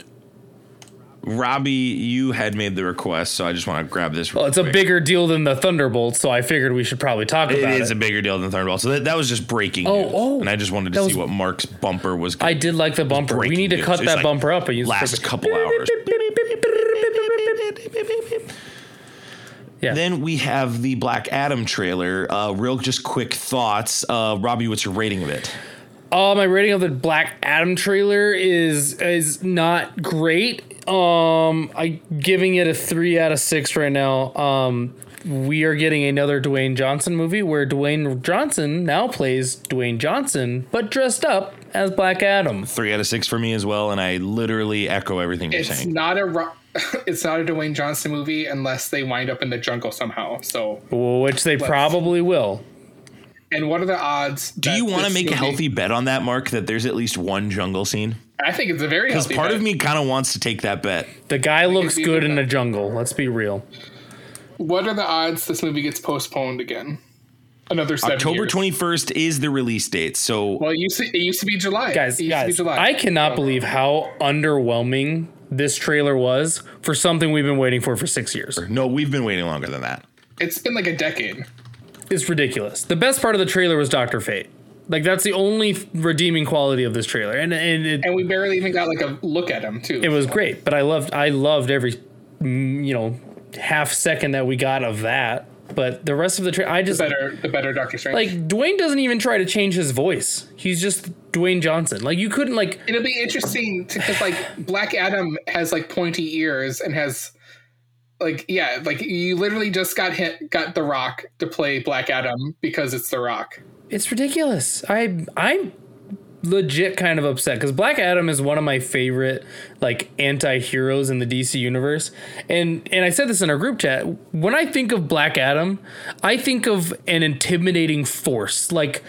Robbie, you had made the request, so I just want to grab this. Well, it's a bigger deal than the Thunderbolts, so I figured we should probably talk It about it. It is a bigger deal than Thunderbolt. So that, that was just breaking Oh, news. oh. and I just wanted to see was- what Mark's bumper was. I did like the bumper. We need to news. cut that like bumper up and use last couple hours. Yeah. Then we have the Black Adam trailer. Uh, real, just quick thoughts. Uh, Robbie, what's your rating of it? Uh, my rating of the Black Adam trailer is is not great. Um, I giving it a three out of six right now. Um, we are getting another Dwayne Johnson movie where Dwayne Johnson now plays Dwayne Johnson, but dressed up as Black Adam. Three out of six for me as well, and I literally echo everything you're it's saying. not a Ro- it's not a Dwayne Johnson movie unless they wind up in the jungle somehow. So, Which they probably will. And what are the odds? Do you want to make a healthy bet on that, Mark? That there's at least one jungle scene? I think it's a very healthy bet. Because healthy. part of me kind of wants to take that bet. The guy looks good in guy. the jungle. Let's be real. What are the odds this movie gets postponed again? Another seven October twenty first is the release date. So Well, it used to, it used to be July, guys, It be guys, July. I cannot So- believe how underwhelming this trailer was for something we've been waiting for for six years. no, we've been waiting longer than that. It's been like a decade. It's ridiculous. The best part of the trailer was Doctor Fate. Like that's the only redeeming quality of this trailer, and and it, and we barely even got like a look at him too. it was great. But I loved I loved every mm, you know half second that we got of that. But the rest of the trailer, I just better the better Doctor Strange. like Dwayne doesn't even try to change his voice. He's just Dwayne Johnson. Like you couldn't like it'll be interesting because like Black Adam has like pointy ears and has like yeah like you literally just got hit got The Rock to play Black Adam because it's The Rock. it's ridiculous. I I'm legit kind of upset because Black Adam is one of my favorite like anti-heroes in the DC universe. And and I said this in our group chat. When I think of Black Adam, I think of an intimidating force. Like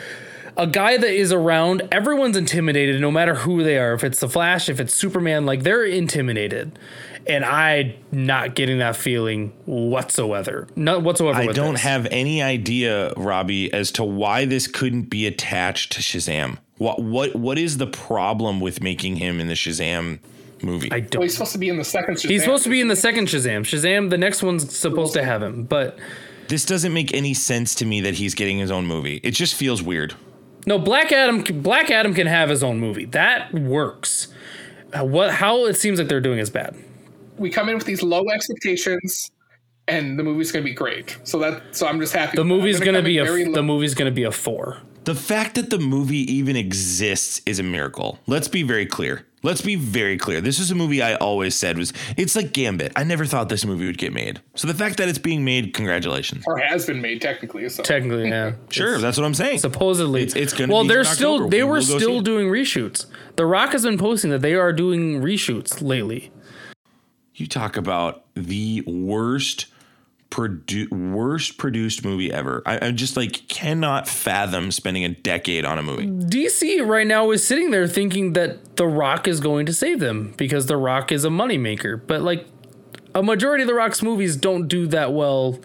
a guy that is around, everyone's intimidated no matter who they are. If it's the Flash, if it's Superman, like they're intimidated. And I'm not getting that feeling whatsoever. Not whatsoever. I don't this. have any idea, Robbie, as to why this couldn't be attached to Shazam. What what what is the problem with making him in the Shazam movie? I don't he's supposed to be in the second. Shazam. He's supposed to be in the second Shazam. Shazam, the next one's supposed to have him, but this doesn't make any sense to me that he's getting his own movie. It just feels weird. No. Black Adam. Black Adam can have his own movie. That works. Uh, What? How it seems like they're doing is bad. We come in with these low expectations, and the movie's going to be great. So that so I'm just happy. The movie's I'm gonna be a. very The movie's gonna be a four. The fact that the movie even exists is a miracle. Let's be very clear. Let's be very clear. This is a movie I always said was it's like Gambit. I never thought this movie would get made. So the fact that it's being made, congratulations. or has been made technically. So Technically, yeah. Sure, that's what I'm saying. Supposedly, It's- it's gonna well. be They're still. October. They We were will go still doing reshoots. The Rock has been posting that they are doing reshoots lately. You talk about the worst produ- worst produced movie ever. I, I just like cannot fathom spending a decade on a movie. DC right now is sitting there thinking that The Rock is going to save them because The Rock is a moneymaker. But like a majority of The Rock's movies don't do that well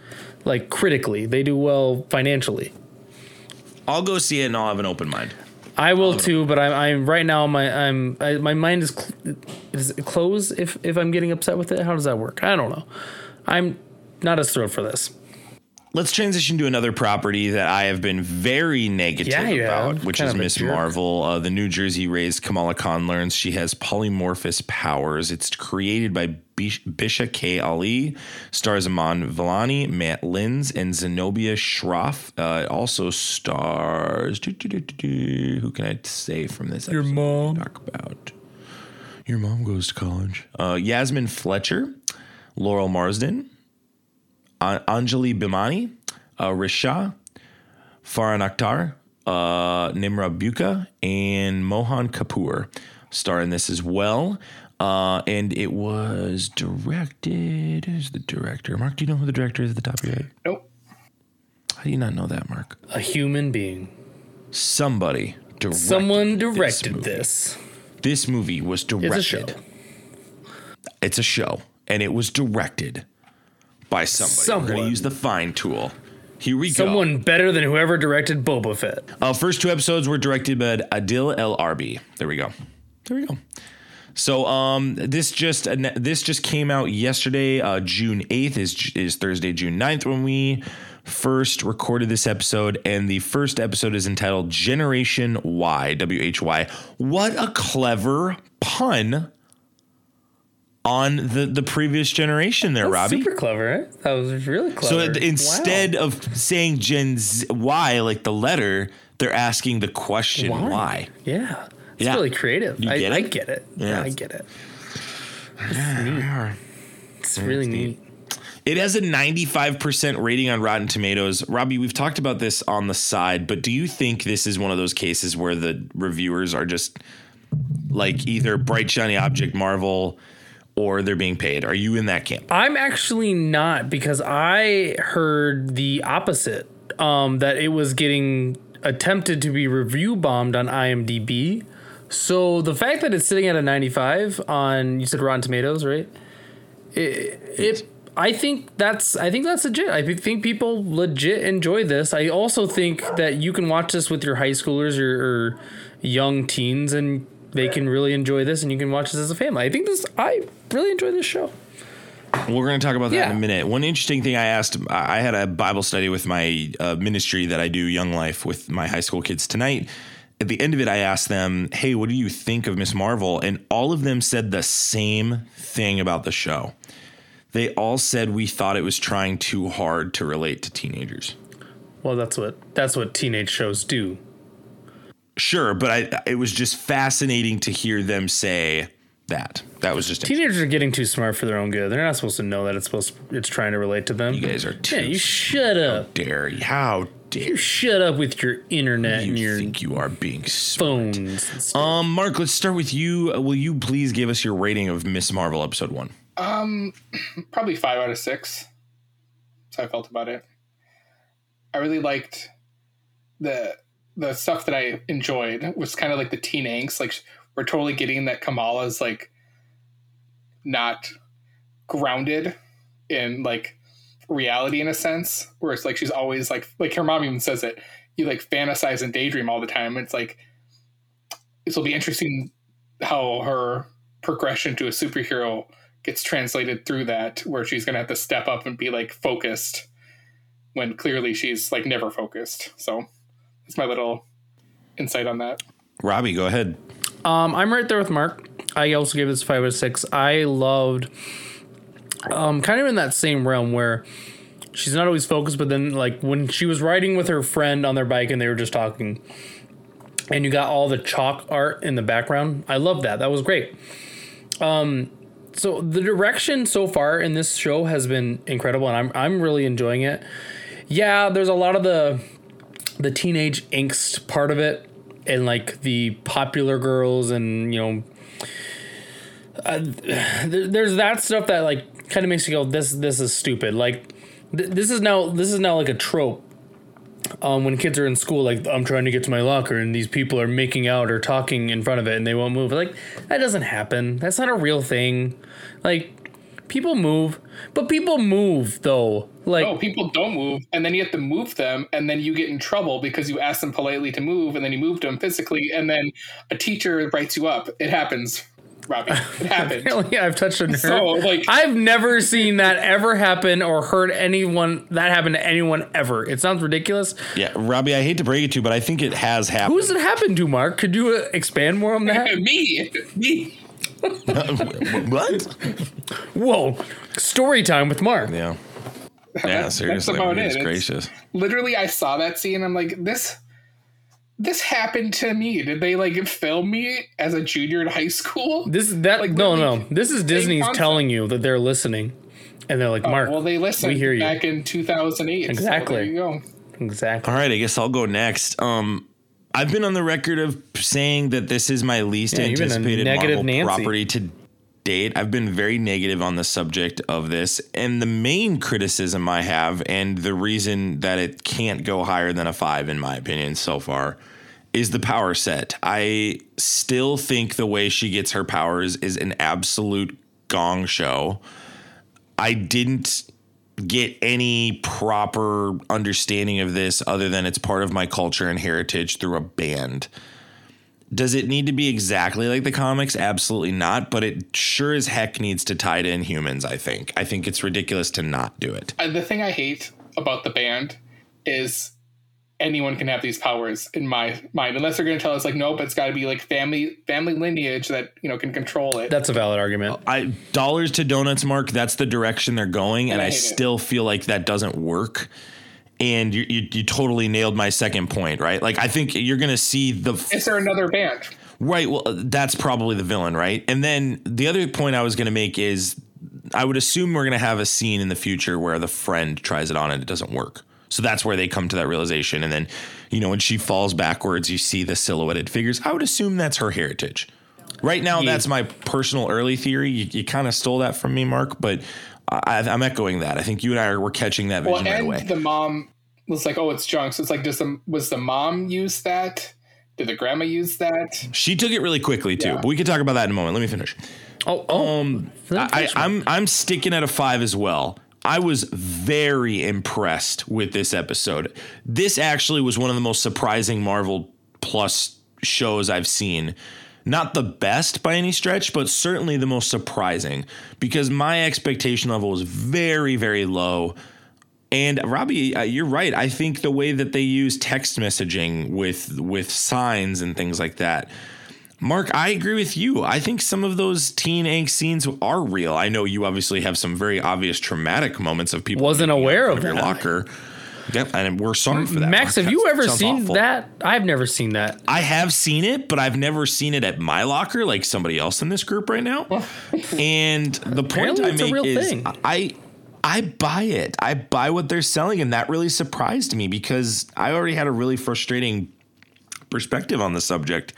like critically. They do well financially. I'll go see it and I'll have an open mind. I will too, but I'm, I'm right now my I'm I, my mind is cl- is it closed if if I'm getting upset with it. How does that work? I don't know. I'm not as thrilled for this. let's transition to another property that I have been very negative Yeah, about, have. which Kind is Miss. Marvel. Uh, the New Jersey raised Kamala Khan learns she has polymorphous powers. It's created by Bish- Bisha K. Ali, stars Iman Vellani, Matt Lintz, and Zenobia Shroff. Uh, it also stars. doo, doo, doo, doo, doo. Who can I say from this? Your mom. Talk about. Your mom goes to college. Uh, Yasmeen Fletcher, Laurel Marsden, An- Anjali Bhimani, uh, Risha, Farhan Akhtar, uh, Nimra Bucha, and Mohan Kapoor star in this as well. Uh, and it was directed. Who's the director? Mark, do you know who the director is at the top of your head? Nope. How do you not know that, Mark? A human being. Somebody directed. Someone this directed movie. this. This movie was directed. It's a show. It's a show, and it was directed by somebody. We're going to use the fine tool. Here we go. Someone better than whoever directed Boba Fett. Uh, first two episodes were directed by Adil El Arbi. There we go. There we go. So um, this just this just came out yesterday, uh, June eighth is is Thursday, June 9th when we first recorded this episode, and the first episode is entitled Generation Y W H Y. What a clever pun on the the previous generation there, Robbie. Super clever? That was really clever. So instead of saying Gen Z, Y like the letter, they're asking the question Why? why. Yeah. It's Yeah. really creative. You I, get I it? get it. Yeah. Yeah, I get it. It's neat. It's really neat. It has a 95% rating on Rotten Tomatoes. Robbie, we've talked about this on the side, but do you think this is one of those cases where the reviewers are just like either bright shiny object Marvel or they're being paid? Are you in that camp? I'm actually not because I heard the opposite. Um, that it was getting attempted to be review bombed on IMDb. So the fact that it's sitting at a 95 on you said Rotten Tomatoes, right? It, it I think that's I think that's legit. I think people legit enjoy this. I also think that you can watch this with your high schoolers or, or young teens and they can really enjoy this and you can watch this as a family. I think this I really enjoy this show. We're going to talk about that in a minute. One interesting thing I asked, I I had a Bible study with my uh, ministry that I do, Young Life, with my high school kids tonight. At the end of it, I asked them, Hey, what do you think of Miss Marvel? And all of them said the same thing about the show. They all said we thought it was trying too hard to relate to teenagers. Well, that's what that's what teenage shows do. Sure, but I, it was just fascinating to hear them say that. That was just Teenagers are getting too smart for their own good. They're not supposed to know that it's supposed it's trying to relate to them. You guys are too Yeah, you shut up. dare. you? How dare You shut up with your internet you and your think you are being smart? phones. Um, Mark, let's start with you. Uh, Will you please give us your rating of Miss Marvel episode one? Um, probably five out of six. That's how I felt about it. I really liked the the stuff that I enjoyed was kind of like the teen angst. Like we're totally getting that Kamala's like not grounded in like reality in a sense, where it's like she's always like like her mom even says it. You like fantasize and daydream all the time. It's like this will be interesting how her progression to a superhero gets translated through that where she's gonna have to step up and be like focused when clearly she's like never focused so that's my little insight on that Robbie, go ahead. Um, I'm right there with Mark. I also gave this five out of six. I loved, um, kind of in that same realm where she's not always focused, but then like when she was riding with her friend on their bike and they were just talking, and you got all the chalk art in the background. I love that. That was great. Um, so the direction so far in this show has been incredible, and I'm I'm really enjoying it. Yeah, there's a lot of the the teenage angst part of it and like the popular girls and you know uh, there's that stuff that like kind of makes you go this this is stupid. Like th- this is now this is now like a trope um, when kids are in school like i'm trying to get to my locker and these people are making out or talking in front of it and they won't move. Like that doesn't happen. That's not a real thing. Like people move but people move though like oh people don't move and then you have to move them and then you get in trouble because you asked them politely to move and then you moved them physically and then a teacher writes you up it happens Robbie. It happened. Apparently, I've touched a nerve. So, like- I've never seen that ever happen or heard anyone that happen to anyone ever. It sounds ridiculous. Yeah, Robbie, I hate to break it to you, but I think it has happened. Who's it happened to, Mark? Could you uh, expand more on that? me, me. what? Whoa, story time with Mark. Yeah. Yeah, seriously. about goodness it. It's- gracious. Literally, I saw that scene. I'm like, this. This happened to me. Did they like film me as a junior in high school? This that Like, no literally no. This is Disney's telling you that they're listening, and they're like, Mark, Oh, well, they listened we hear you back in 2008. so Exactly. there you go. exactly. All right, I guess I'll go next. Um, I've been on the record of saying that this is my least Yeah, you've been a anticipated Marvel Nancy. property to date. I've been very negative on the subject of this, and the main criticism I have, and the reason that it can't go higher than a five, in my opinion, so far, is the power set. I still think the way she gets her powers is an absolute gong show. I didn't get any proper understanding of this other than it's part of my culture and heritage through a band. Does it need to be exactly like the comics? Absolutely not, but it sure as heck needs to tie to Inhumans, I think. I think it's ridiculous to not do it. Uh, the thing I hate about the band is anyone can have these powers in my mind, unless they're going to tell us like, nope, it's got to be like family family lineage that you know can control it. That's a valid argument. I dollars to donuts, Mark. That's the direction they're going, and I I hate it. still feel like that doesn't work. And you, you you totally nailed my second point, right? Like I think you're gonna see the is there another band? Right. Well, that's probably the villain, right? And then the other point I was going to make is I would assume we're going to have a scene in the future where the friend tries it on and it doesn't work. So that's where they come to that realization. And then, you know, when she falls backwards, you see the silhouetted figures. I would assume that's her heritage. Right now, that's my personal early theory. You, you kind of stole that from me, Mark, but I, I'm echoing that. I think you and I were catching that Well, vision right and away. the mom was like, "Oh, it's junk." So it's like, does the was the mom use that? Did the grandma use that? she took it really quickly too, Yeah. but we can talk about that in a moment. Let me finish. Oh, oh. Um, I, I, I'm I'm sticking at a five as well. I was very impressed with this episode. This actually was one of the most surprising Marvel Plus shows I've seen. Not the best by any stretch, but certainly the most surprising because my expectation level was very, very low. And Robbie, uh, you're right. I think the way that they use text messaging with with signs and things like that. Mark, I agree with you. I think some of those teen angst scenes are real. I know you obviously have some very obvious traumatic moments of people Wasn't aware in of your locker. Yep, and we're sorry for that. Max, Mark. have you ever seen awful. that? I've never seen that. I have seen it, but I've never seen it at my locker like somebody else in this group right now. and the point Apparently I make is thing. I I buy it. I buy what they're selling, and that really surprised me because I already had a really frustrating perspective on the subject.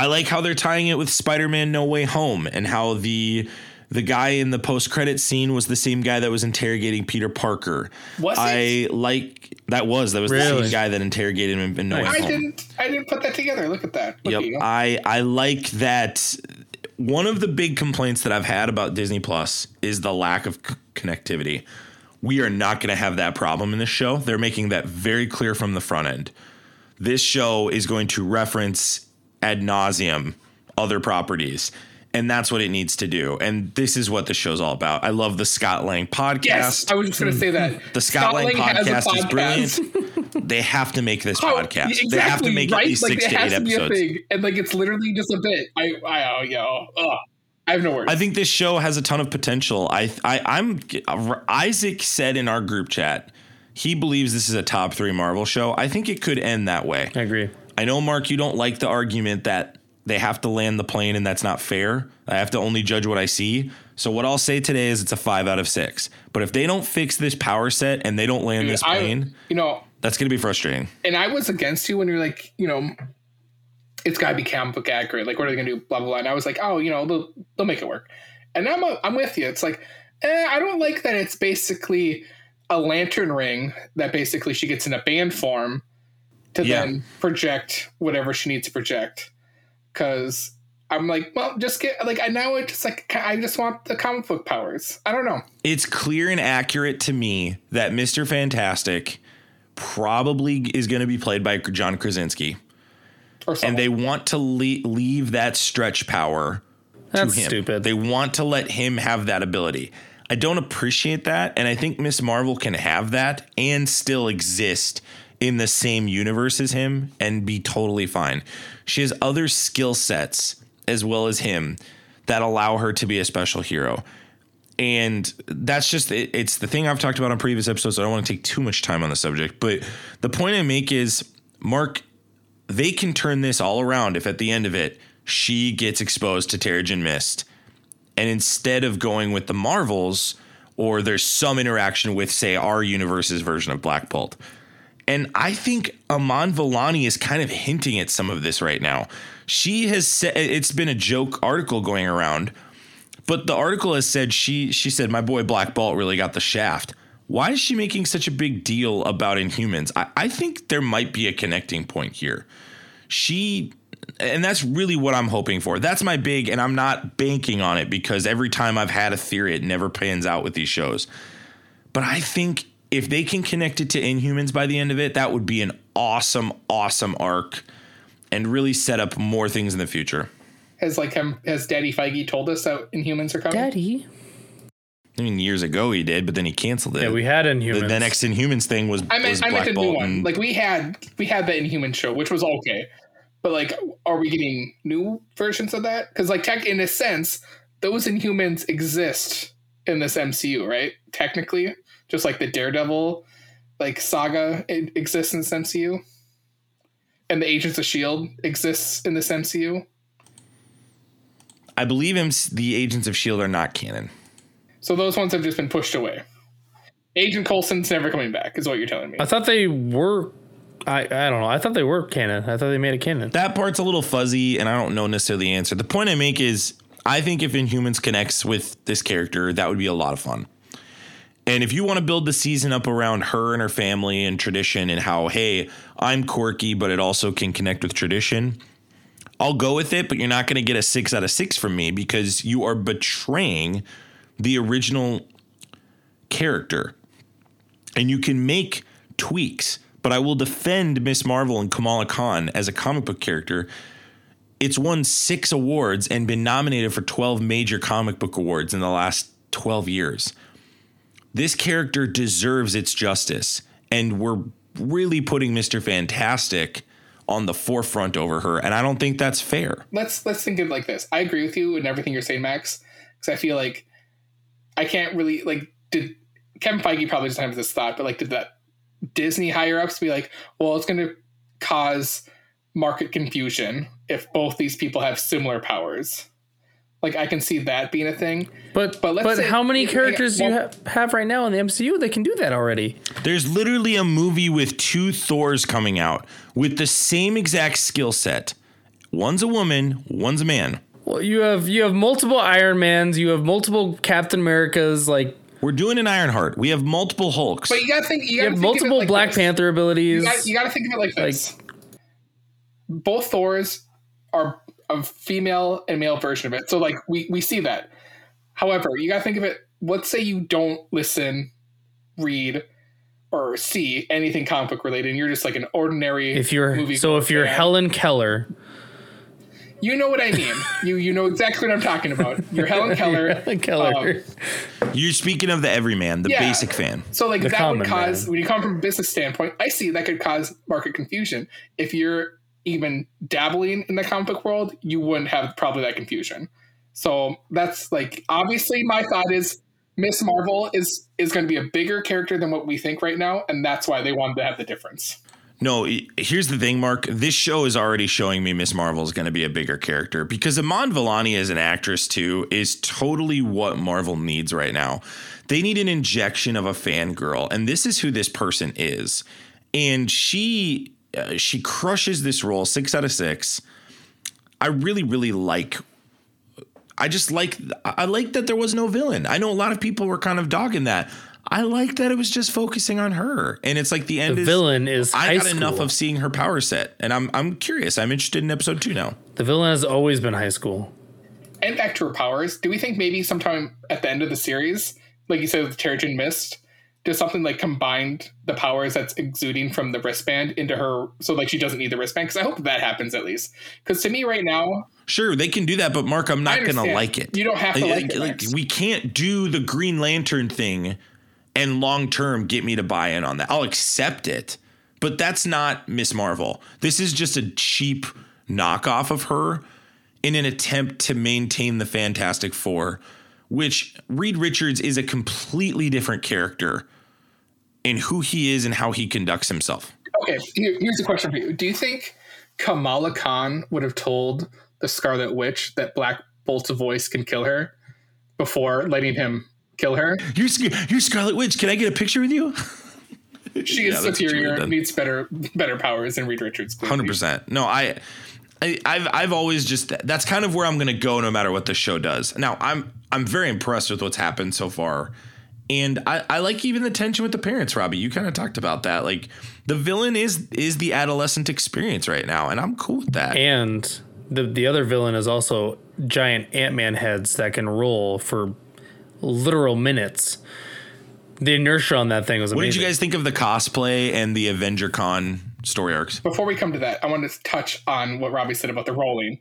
I like how they're tying it with Spider-Man No Way Home and how the the guy in the post-credit scene was the same guy that was interrogating Peter Parker. Was it? I like that was that was the same guy that interrogated him in No Way I Home. didn't. I didn't put that together. Look at that. Look Yep. at. I I like that. One of the big complaints that I've had about Disney Plus is the lack of c- connectivity. We are not going to have that problem in this show. They're making that very clear from the front end. This show is going to reference ad nauseum other properties. And that's what it needs to do. And this is what the show's all about. I love the Scott Lang podcast. Yes, I was just going to say that. the Scott, Lang has a podcast, is brilliant. they have to make this How- podcast. exactly, they have to make right? at least like, six it to eight to episodes. thing, and like it's literally just a bit. I, I, oh, yo, ugh. I have no words. I think this show has a ton of potential. I, I, I'm uh, Isaac said in our group chat, he believes this is a top three Marvel show. I think it could end that way. I agree. I know, Mark, you don't like the argument that they have to land the plane and that's not fair. I have to only judge what I see. So what I'll say today is it's a five out of six. But if they don't fix this power set and they don't land this I, plane, you know, that's going to be frustrating. and I was against you when you're like, you know, it's got to be comic book accurate. Like, what are they going to do? Blah blah blah. And I was like, oh, you know, they'll they'll make it work. And now I'm a, I'm with you. It's like, eh, I don't like that. It's basically a lantern ring that basically she gets in a band form to Yeah. then project whatever she needs to project. Because I'm like, well, just get like I now it just like I just want the comic book powers. I don't know. it's clear and accurate to me that Mr. Fantastic probably is going to be played by John Krasinski. Or and they want to le- leave that stretch power That's to him. stupid. They want to let him have that ability. I don't appreciate that, and I think Miss Marvel can have that and still exist in the same universe as him and be totally fine. She has other skill sets as well as him that allow her to be a special hero. And that's just it, it's the thing I've talked about on previous episodes. So I don't want to take too much time on the subject, but the point I make is Mark they can turn this all around if at the end of it she gets exposed to Terrigen Mist. And instead of going with the Marvels, or there's some interaction with, say, our universe's version of Black Bolt. And I think Iman Vellani is kind of hinting at some of this right now. She has said it's been a joke article going around, but the article has said she she said my boy Black Bolt really got the shaft. Why is she making such a big deal about Inhumans? I, I think there might be a connecting point here. She and that's really what I'm hoping for. That's my big, and I'm not banking on it because every time I've had a theory, it never pans out with these shows. But I think if they can connect it to Inhumans by the end of it, that would be an awesome, awesome arc and really set up more things in the future. Has like um, has Daddy Feige told us that Inhumans are coming? Daddy. I mean, years ago he did, but then he canceled it. Yeah, we had the, Inhumans. the next Inhumans thing was, I meant was I meant Black a new one. Like we had we had the Inhuman show, which was okay, but like, are we getting new versions of that? Because like, tech in a sense, those Inhumans exist in this MCU, right? Technically, just like the Daredevil like saga it exists in this MCU, and the Agents of Shield exists in this MCU. I believe the Agents of S.H.I.E.L.D. Are not canon. So those ones have just been pushed away. Agent Coulson's never coming back, is what you're telling me. I thought they were. I, I don't know. I thought they were canon. I thought they made it canon. That part's a little fuzzy, and I don't know necessarily the answer. The point I make is I think if Inhumans connects with this character, that would be a lot of fun. And if you want to build the season up around her and her family and tradition and how, hey, I'm quirky, but it also can connect with tradition, I'll go with it, but you're not going to get a six out of six from me because you are betraying the original character. And you can make tweaks, but I will defend Miss Marvel and Kamala Khan as a comic book character. It's won six awards and been nominated for 12 major comic book awards in the last 12 years. This character deserves its justice, and we're really putting Mr. Fantastic on the forefront over her, and I don't think that's fair. let's let's think of it like this. I agree with you in everything you're saying, Max, because I feel like I can't really like did Kevin Feige probably doesn't have this thought, but like did that Disney higher ups be like, well, it's going to cause market confusion if both these people have similar powers. Like I can see that being a thing. But But but, let's say- how many yeah, characters do you well- ha- have right now in the MCU that can do that already? There's literally a movie with two Thors coming out with the same exact skill set. One's a woman, one's a man. Well, you have you have multiple Iron Mans, you have multiple Captain Americas, like We're doing an Ironheart. We have multiple Hulks. But you got to think. You, you gotta have think of it multiple like Black this. Panther abilities. You got, you got to think of it like this. Both Thors are a female and male version of it. So like we we see that. However, you got to think of it. Let's say you don't listen, read, or see anything comic book related, and you're just like an ordinary. if you're movie so if you're fan. Helen Keller, you know what I mean. you you know exactly what I'm talking about. You're Helen Keller. Helen Keller. Um, You're speaking of the everyman, the Yeah. basic fan. So like The that would cause man. when you come from a business standpoint, I see that could cause market confusion. If you're even dabbling in the comic book world, you wouldn't have probably that confusion. So that's like obviously my thought is Miss Marvel is is going to be a bigger character than what we think right now, and that's why they wanted to have the difference. No, here's the thing, Mark. This show is already showing me Miss Marvel is going to be a bigger character because Iman Vellani as an actress too is totally what Marvel needs right now. They need an injection of a fangirl, and this is who this person is. And she uh, she crushes this role six out of six. I really, really like. I just like I like that there was no villain. I know a lot of people were kind of dogging that. I like that it was just focusing on her, and it's like the end. the is, villain is I high got enough of seeing her power set, and I'm I'm curious. I'm interested in episode two now. the villain has always been high school. And back to her powers. Do we think maybe sometime at the end of the series, like you said with Terrigen Mist, does something like combined the powers that's exuding from the wristband into her, so like she doesn't need the wristband. Because I hope that happens at least. Because to me, right now, Sure, they can do that, but Mark, I'm not gonna like it. You don't have to like it, like we can't do the Green Lantern thing and long term get me to buy in on that. I'll accept it, but that's not Miss Marvel. This is just a cheap knockoff of her in an attempt to maintain the Fantastic Four, which Reed Richards is a completely different character in who he is and how he conducts himself. okay. Here's a question for you: Do you think Kamala Khan would have told the Scarlet Witch that Black Bolt's voice can kill her before letting him kill her? You're, you're Scarlet Witch. Can I get a picture with you? She is that's what you would've superior, needs better better powers than Reed Richards. Hundred percent. No, I, I, I've I've always just that's kind of where I'm gonna go no matter what the show does. Now I'm I'm very impressed with what's happened so far, and I I like even the tension with the parents. Robbie, you kind of talked about that. Like the villain is is the adolescent experience right now, and I'm cool with that. And the the other villain is also giant Ant Man heads that can roll for literal minutes. The inertia on that thing was what did you guys think of the cosplay and the Avenger Con story arcs? Before we come to that, I wanted to touch on what Robbie said about the rolling.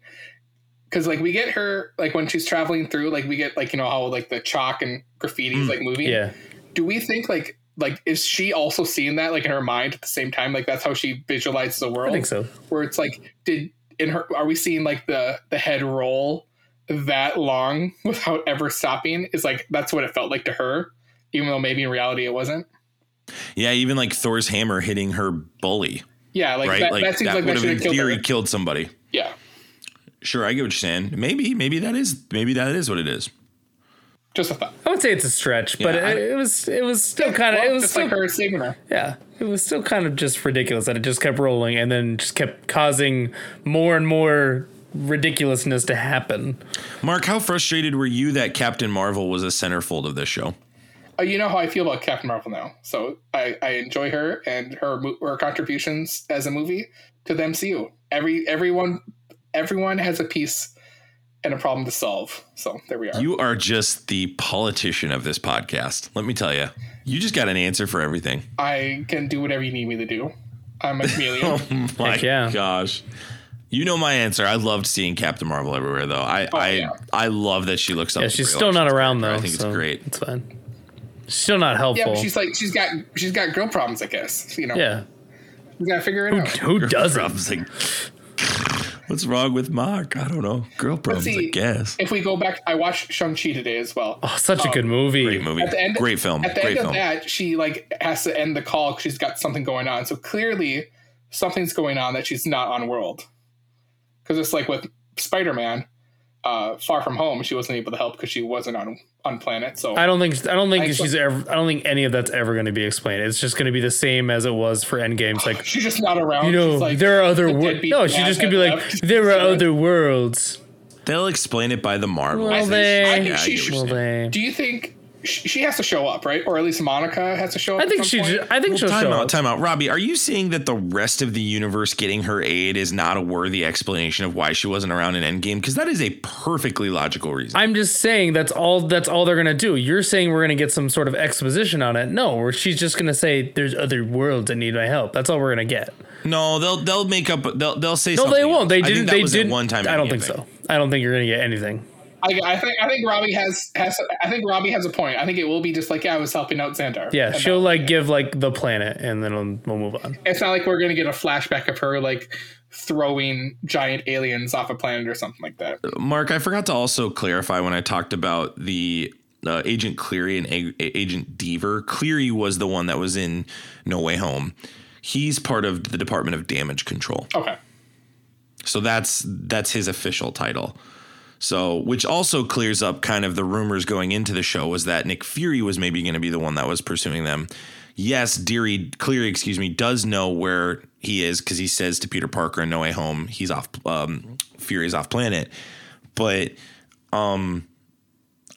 Because like we get her like when she's traveling through, like we get like you know how like the chalk and graffiti is mm, like moving. Yeah. Do we think like like is she also seeing that like in her mind at the same time? Like that's how she visualizes the world. I think so. Where it's like, did in her are we seeing like the the head roll that long without ever stopping? Is like that's what it felt like to her, even though maybe in reality it wasn't. Yeah, even like Thor's hammer hitting her bully, Yeah, like right? that, like that seems that like would that have in have killed theory killed somebody. Yeah, Sure, I get what you're saying. Maybe, maybe that is, maybe that is what it is. just a thought. I would say it's a stretch, but Yeah, I- it, it was it was still kind of Well, it was just still, like her saving yeah it was still kind of just ridiculous that it just kept rolling and then just kept causing more and more ridiculousness to happen. Mark, how frustrated were you that Captain Marvel was a centerfold of this show? Uh, you know how I feel about Captain Marvel now, so I, I enjoy her and her her contributions as a movie to the MCU. Every everyone everyone has a piece and a problem to solve. So there we are. You are just the politician of this podcast. Let me tell you, you just got an answer for everything. I can do whatever you need me to do. I'm a chameleon. Oh my Heck yeah. gosh. You know my answer. I loved seeing Captain Marvel everywhere, though. I oh, I, yeah. I love that she looks up. Yeah, she's still not around though. I think it's great. It's fine. She's still not yeah, helpful. but she's like she's got she's got girl problems. I guess you know. yeah. you gotta figure it out. Who doesn't? Problems, like, what's wrong with Mark? I don't know. Girl problems, I guess. If we go back, I watched Shang Chi today as well. Oh, such a good movie. Great movie. At the end, Great film. At the Great end film. of that, she like has to end the call because she's got something going on. So clearly, something's going on that she's not on world. Because it's like with Spider Man, uh, Far From Home, she wasn't able to help because she wasn't on on planet. So I don't think I don't think I- she's ever I don't think any of that's ever going to be explained. It's just going to be the same as it was for Endgame. It's like she's just not around. you know like there are other worlds. No, she's just going to be like left. there are other worlds. They'll explain it by the Marvel. Will I think- they? I think Yeah, she get should- you're Will they? Do you think she, she has to show up, right? Or at least Monica has to show up. I at think some she. point? ju- I think Well, she'll time show out, up. time out. Time out, Robbie, are you saying that the rest of the universe getting her aid is not a worthy explanation of why she wasn't around in Endgame? Because that is a perfectly logical reason. I'm just saying that's all. That's all they're gonna do. You're saying we're gonna get some sort of exposition on it. No, where she's just gonna say there's other worlds that need my help. That's all we're gonna get. no, they'll they'll make up. They'll they'll say. No, something they won't. else. They I think didn't. that They didn't. One-time. I don't think thing. so. I don't think you're gonna get anything. I, I think I think Robbie has has I think Robbie has a point. I think it will be just like yeah, I was helping out Xandar. Yeah, she'll like give like the planet, and then we'll, we'll move on. It's not like we're gonna get a flashback of her like throwing giant aliens off a planet or something like that. Mark, I forgot to also clarify when I talked about the uh, Agent Cleary and A- A- Agent Deever. Cleary was the one that was in No Way Home. He's part of the Department of Damage Control. Okay. So that's that's his official title. So, which also clears up kind of the rumors going into the show was that Nick Fury was maybe going to be the one that was pursuing them. Yes, Deary Cleary, excuse me, does know where he is because he says to Peter Parker in No Way Home he's off. Um, Fury's off planet, but um,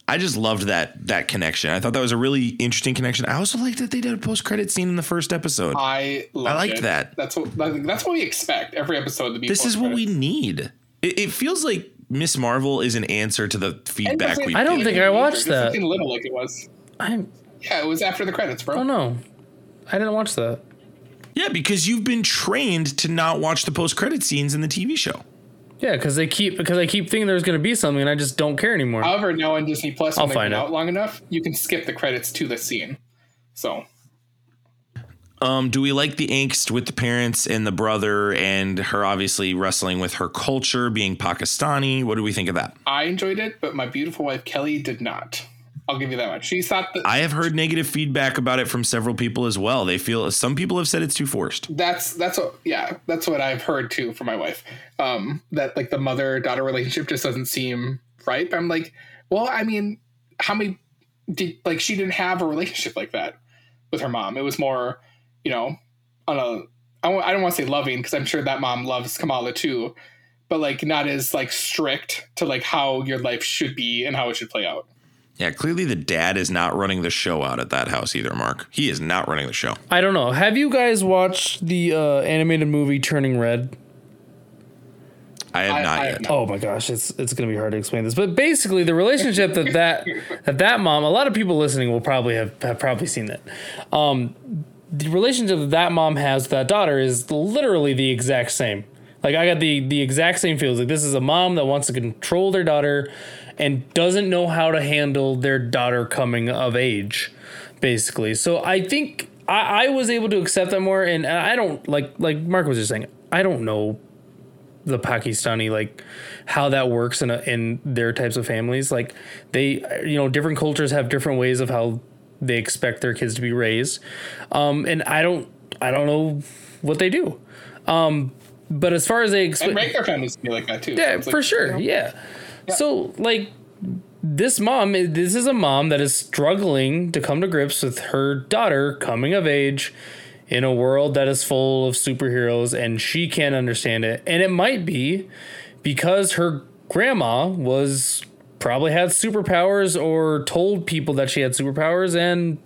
I just loved that that connection. I thought that was a really interesting connection. I also liked that they did a post credit scene in the first episode. I loved liked it. that. That's what that's what we expect every episode to be. this is what we need. It, it feels like Miss Marvel is an answer to the feedback we. I don't think I watched Just that. Something little like it was. I'm Yeah, it was after the credits, bro. Oh no, I didn't watch that. Yeah, because you've been trained to not watch the post credit scenes in the TV show. Yeah, because they keep because I keep thinking there's going to be something, and I just don't care anymore. However, now on Disney Plus, I'll they've find out. out long enough, you can skip the credits to the scene. So Um, do we like the angst with the parents and the brother and her obviously wrestling with her culture being Pakistani? What do we think of that? I enjoyed it, but my beautiful wife Kelly did not. I'll give you that much. She thought that I have heard negative feedback about it from several people as well. They feel some people have said it's too forced. that's that's what yeah that's what I've heard too from my wife. Um, that like the mother daughter relationship just doesn't seem right. But I'm like, well, I mean, how many did like she didn't have a relationship like that with her mom? It was more, you know, on a I w- I don't want to say loving because I'm sure that mom loves Kamala too, but like not as like strict to like how your life should be and how it should play out. Yeah, clearly the dad is not running the show out at that house either, Mark. He is not running the show. I don't know. Have you guys watched the uh, animated movie Turning Red? I have I- not I yet. have not. Oh my gosh, it's it's gonna be hard to explain this, but basically the relationship that that that that mom, a lot of people listening will probably have, have probably seen that. Um, the relationship that mom has with that daughter is literally the exact same. Like I got the the exact same feels. Like this is a mom that wants to control their daughter and doesn't know how to handle their daughter coming of age, basically. So I think I, I was able to accept that more, and I don't like like Mark was just saying. I don't know the Pakistani like how that works in a, in their types of families. Like they, you know, different cultures have different ways of how they expect their kids to be raised. Um, and I don't, I don't know what they do. Um, but as far as they And expect, regular families can be like that too. yeah, like, for sure. you know, Yeah. So like this mom, this is a mom that is struggling to come to grips with her daughter coming of age in a world that is full of superheroes and she can't understand it. And it might be because her grandma was probably had superpowers or told people that she had superpowers and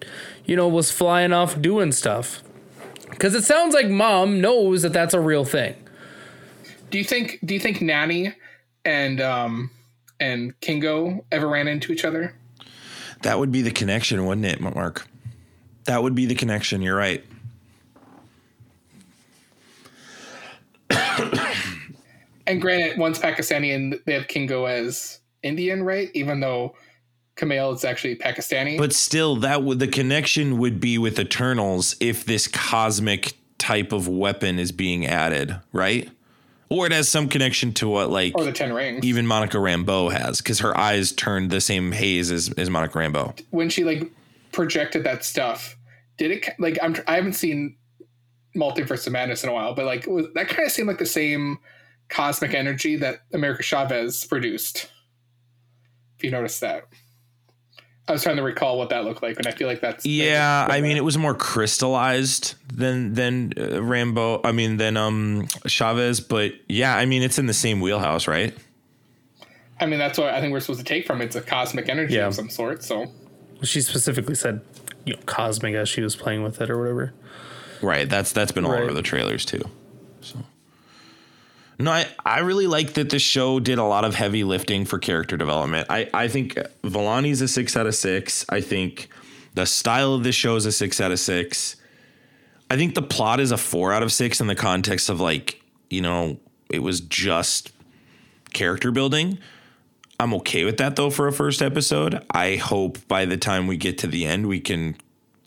you know was flying off doing stuff. Cuz it sounds like mom knows that that's a real thing. Do you think do you think Nanny and um and Kingo ever ran into each other? That would be the connection, wouldn't it, Mark? That would be the connection. You're right. And granted, one's Pakistani and they have Kingo as Indian, right? Even though Kumail is actually Pakistani. But still, that would the connection would be with Eternals if this cosmic type of weapon is being added, right? Or it has some connection to what like or the Ten Rings. even Monica Rambeau has, because her eyes turned the same haze as, as Monica Rambeau. when she like projected that stuff, did it like I'm I haven't seen Multiverse of Madness in a while, but like was, that kind of seemed like the same cosmic energy that America Chavez produced. If you noticed that. I was trying to recall what that looked like, and I feel like that's Yeah, I mean, it was more crystallized than than uh, Rambeau. I mean, than um Chavez, but yeah, I mean, it's in the same wheelhouse, right? I mean that's what I think we're supposed to take from it. It's a cosmic energy Yeah. of some sort. So She specifically said, you know, cosmic as she was playing with it or whatever. Right. That's that's been all Right. over the trailers too. So no, I, I really like that the show did a lot of heavy lifting for character development. I, I think Vellani's a six out of six. I think the style of this show is a six out of six. I think the plot is a four out of six in the context of like, you know, it was just character building. I'm okay with that though for a first episode. I hope by the time we get to the end, we can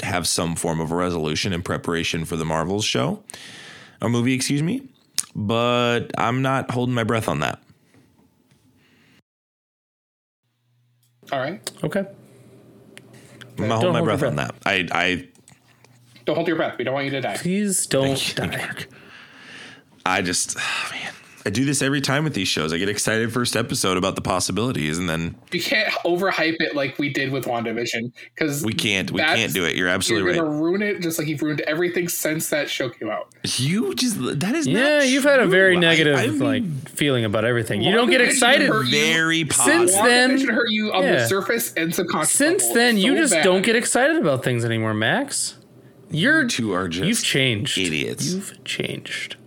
have some form of a resolution in preparation for the Marvels show or movie, excuse me. But I'm not holding my breath on that. all right, Okay. I'm not Don't holding my hold your breath on that. I, I, don't hold your breath. We don't want you to die. Please don't you, die. I just, ah, man, I do this every time with these shows. I get excited first episode about the possibilities, and then You can't overhype it like we did with WandaVision because we can't, we can't do it. You're absolutely You're right. gonna ruin it just like you've ruined everything since that show came out. You just that is Yeah, not you've had a very negative I mean, like feeling about everything. You don't get excited. hurt you very Since then- hurt you on yeah. the surface and subconscious. Since level then, you just bad. don't get excited about things anymore, Max. You're You two are just you've changed. idiots. You've changed.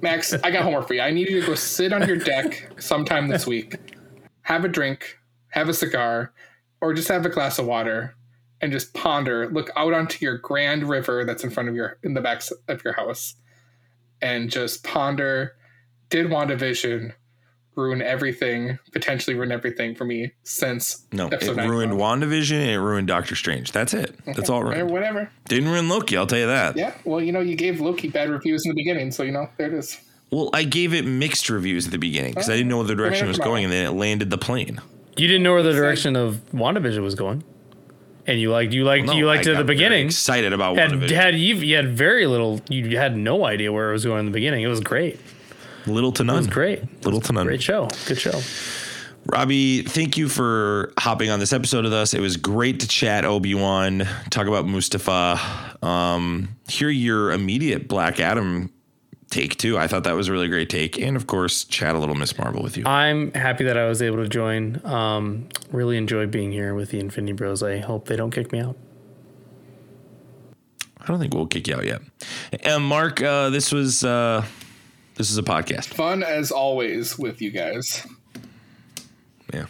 Max, I got homework for you. I need you to go sit on your deck sometime this week, have a drink, have a cigar, or just have a glass of water and just ponder, look out onto your grand river that's in front of your in the back of your house and just ponder did WandaVision ruin everything, potentially ruin everything for me since No, it nine ruined came out? WandaVision and it ruined Doctor Strange. That's it. That's all it ruined. whatever. Didn't ruin Loki, I'll tell you that. Yeah. Well, you know, you gave Loki bad reviews in the beginning, so you know, there it is. Well, I gave it mixed reviews at the beginning because I didn't know where the direction it was going, and then it landed the plane. You didn't know where the direction of WandaVision was going, and you liked you liked No, you liked I it at the beginning. Excited about Had, WandaVision. had you you had very little. You had no idea where it was going in the beginning. It was great. Little to It none. was great. Little to none. Great show. Good show. Robbie, thank you for hopping on this episode with us. It was great to chat Obi Wan, talk about Mustafar, um, hear your immediate Black Adam take too. I thought that was a really great take, and of course, chat a little Miss Marvel with you. I'm happy that I was able to join. Um, really enjoyed being here with the Infinity Bros. I hope they don't kick me out. I don't think we'll kick you out yet. And Mark, uh, this was uh, this is a podcast. Fun as always with you guys. Yeah.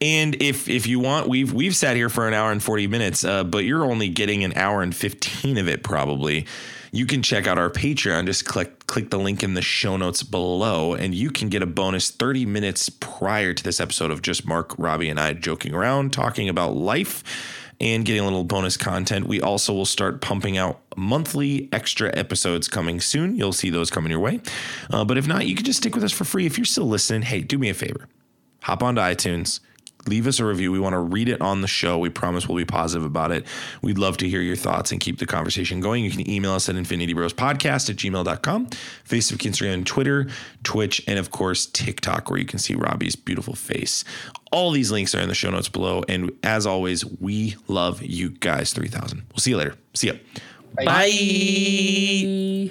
And if if you want, we've we've sat here for an hour and forty minutes, uh, but you're only getting an hour and fifteen of it probably. You can check out our Patreon. Just click click the link in the show notes below, and you can get a bonus thirty minutes prior to this episode of just Mark, Robbie, and I joking around, talking about life, and getting a little bonus content. We also will start pumping out monthly extra episodes coming soon. You'll see those coming your way. Uh, but if not, you can just stick with us for free. If you're still listening, hey, do me a favor hop onto iTunes, leave us a review. We want to read it on the show. We promise we'll be positive about it. We'd love to hear your thoughts and keep the conversation going. You can email us at infinitybrospodcast at gmail.com, Facebook, Instagram, Twitter, Twitch, and of course, TikTok, where you can see Robbie's beautiful face. All these links are in the show notes below. And as always, we love you guys 3000. We'll see you later. See ya. Bye.